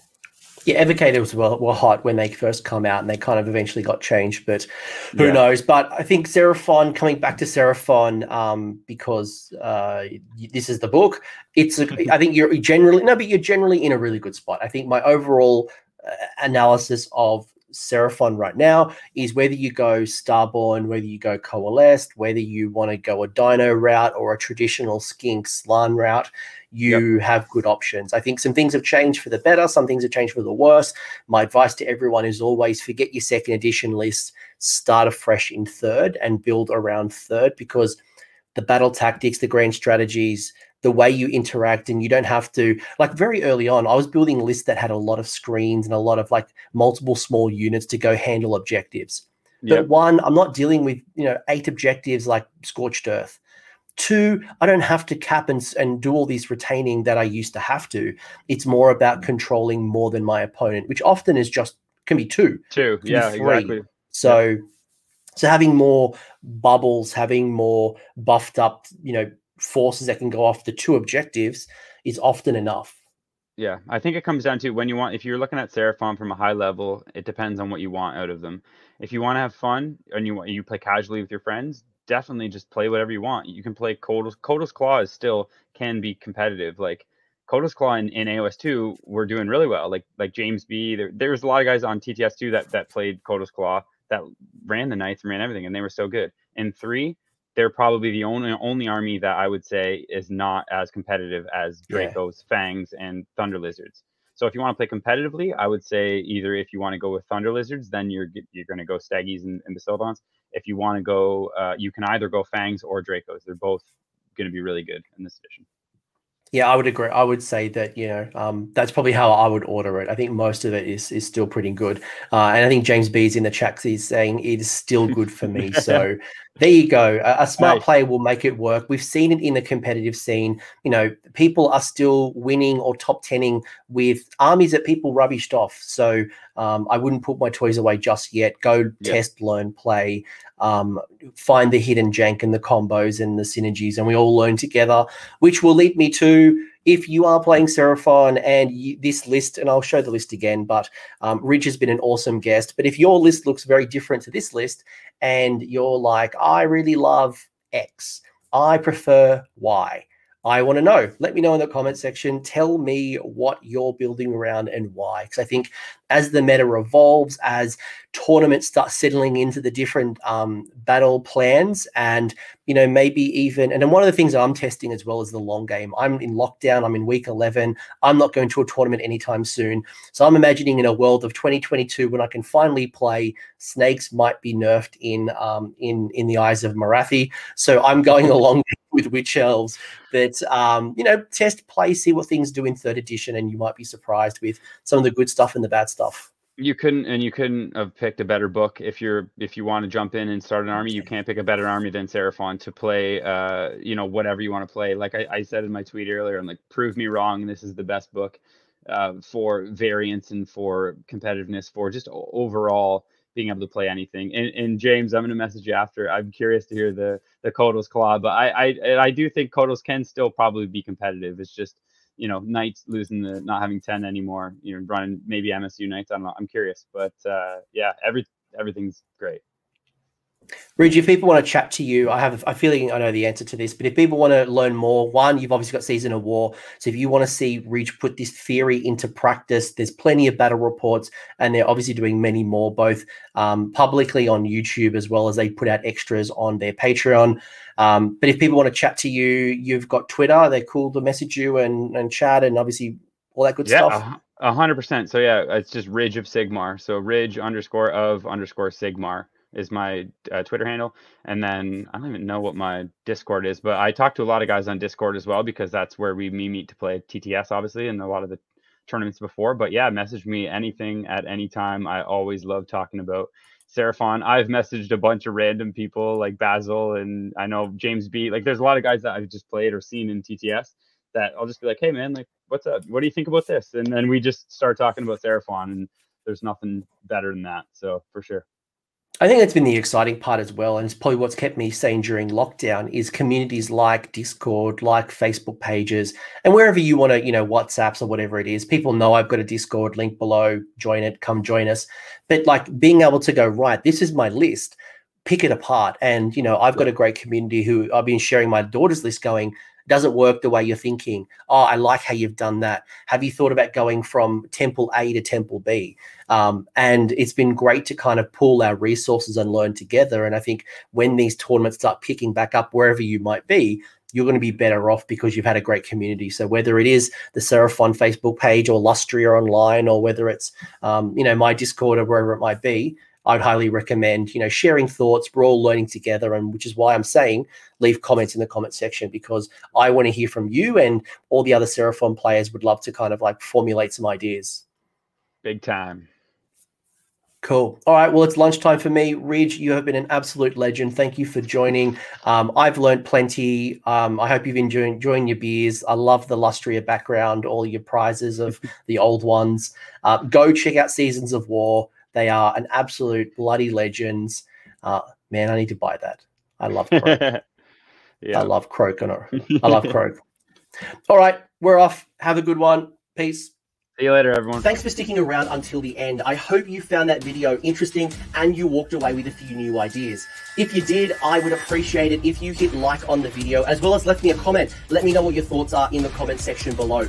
Yeah, Evocators were, were hot when they first come out, and they kind of eventually got changed. But who yeah. knows? But I think Seraphon coming back to Seraphon um, because uh, this is the book. It's a, I think you're generally no, but you're generally in a really good spot. I think my overall uh, analysis of Seraphon right now is whether you go Starborn, whether you go Coalesced, whether you want to go a Dino route or a traditional Skink Slann route, you yep. have good options. I think some things have changed for the better, some things have changed for the worse. My advice to everyone is always forget your second edition list, start afresh in third and build around third because the battle tactics, the grand strategies, the way you interact and you don't have to like very early on i was building lists that had a lot of screens and a lot of like multiple small units to go handle objectives. Yep. but one i'm not dealing with you know eight objectives like scorched earth. Two i don't have to cap and, and do all these retaining that i used to have to. It's more about mm. controlling more than my opponent which often is just can be two. Two. Yeah exactly. So yep. so having more bubbles having more buffed up you know forces that can go off the two objectives is often enough. Yeah, I think it comes down to when you want, if you're looking at Seraphon from a high level, it depends on what you want out of them. If you want to have fun and you you play casually with your friends, definitely just play whatever you want. You can play Koatl's. Koatl's Claw is still can be competitive. Like Koatl's Claw in, in AOS two were doing really well. Like like James B. There, there was a lot of guys on TTS two that that played Koatl's Claw that ran the knights and ran everything, and they were so good. In three, they're probably the only only army that I would say is not as competitive as Dracos, yeah. Fangs, and Thunder Lizards. So if you want to play competitively, I would say either if you want to go with Thunder Lizards, then you're you're going to go Staggies and, and Bastiladons. If you want to go, uh, you can either go Fangs or Dracos. They're both going to be really good in this edition. Yeah, I would agree. I would say that you know um, that's probably how I would order it. I think most of it is is still pretty good, uh, and I think James B's in the chat. He's saying it is still good for me. So there you go. A, a smart nice. player will make it work. We've seen it in the competitive scene. You know, people are still winning or top tenning with armies that people rubbished off. So um, I wouldn't put my toys away just yet. Go test, learn, play um, find the hidden jank and the combos and the synergies, and we all learn together, which will lead me to if you are playing Seraphon and you, this list, and I'll show the list again, but um, Ridge has been an awesome guest. But if your list looks very different to this list, and you're like, I really love X, I prefer Y. I want to know. Let me know in the comment section. Tell me what you're building around and why. Because I think as the meta evolves, as tournaments start settling into the different um, battle plans, and you know maybe even and then one of the things I'm testing as well is the long game. I'm in lockdown. I'm in week 11. I'm not going to a tournament anytime soon. So I'm imagining in a world of 2022 when I can finally play. Snakes might be nerfed in um, in in the eyes of Morathi. So I'm going along with witch elves that um, you know test play see what things do in third edition and you might be surprised with some of the good stuff and the bad stuff. You couldn't and you couldn't have picked a better book. If you're if you want to jump in and start an army you can't pick a better army than seraphon to play uh you know whatever you want to play. Like I, I said in my tweet earlier i'm like prove me wrong. This is the best book uh, for variance and for competitiveness for just overall being able to play anything and, and james i'm going to message you after i'm curious to hear the the Koatl's claw but i i i do think Koatl's can still probably be competitive it's just you know, Knights losing the not having 10 anymore, you know, running maybe MSU Knights. I don't know. I'm curious. But uh, yeah, every everything's great. Ridge, if people want to chat to you, I have a feeling I know the answer to this, but if people want to learn more, one, you've obviously got Season of War. So if you want to see Ridge put this theory into practice, there's plenty of battle reports, and they're obviously doing many more, both um, publicly on YouTube as well as they put out extras on their Patreon. Um, but if people want to chat to you, you've got Twitter. They're cool to message you and, and chat, and obviously all that good yeah, stuff. A hundred percent. So yeah, it's just Ridge of Sigmar. So Ridge underscore of underscore Sigmar is my uh, Twitter handle. And then I don't even know what my Discord is, but I talk to a lot of guys on Discord as well because that's where we me meet to play TTS, obviously, and a lot of the tournaments before. But yeah, message me anything at any time. I always love talking about Seraphon. I've messaged a bunch of random people like Basil and I know James B. Like there's a lot of guys that I've just played or seen in TTS that I'll just be like, hey man, like what's up? What do you think about this? And then we just start talking about Seraphon and there's nothing better than that. So for sure. I think that's been the exciting part as well, and it's probably what's kept me sane during lockdown. Is communities like Discord, like Facebook pages, and wherever you want to, you know, WhatsApps or whatever it is. People know I've got a Discord link below. Join it, come join us. But like being able to go right, this is my list. Pick it apart, and you know, I've got a great community who I've been sharing my daughter's list, going doesn't work the way you're thinking. Oh, I like how you've done that. Have you thought about going from temple A to temple B? Um, and it's been great to kind of pool our resources and learn together. And I think when these tournaments start picking back up wherever you might be, you're going to be better off because you've had a great community. So whether it is the Seraphon Facebook page or Lustria online, or whether it's um, you know my Discord or wherever it might be, I'd highly recommend, you know, sharing thoughts. We're all learning together, and which is why I'm saying leave comments in the comment section because I want to hear from you and all the other Seraphon players would love to kind of like formulate some ideas. Big time. Cool. All right. Well, it's lunchtime for me. Ridge, you have been an absolute legend. Thank you for joining. Um, I've learned plenty. Um, I hope you've enjoyed enjoying your beers. I love the Lustria background, all your prizes of the old ones. Uh, go check out Seasons of War. They are an absolute bloody legends. Uh, man, I need to buy that. I love Kroak. yeah. I love Kroak. I love Kroak. All right, we're off. Have a good one. Peace. See you later, everyone. Thanks for sticking around until the end. I hope you found that video interesting and you walked away with a few new ideas. If you did, I would appreciate it if you hit like on the video as well as left me a comment. Let me know what your thoughts are in the comment section below.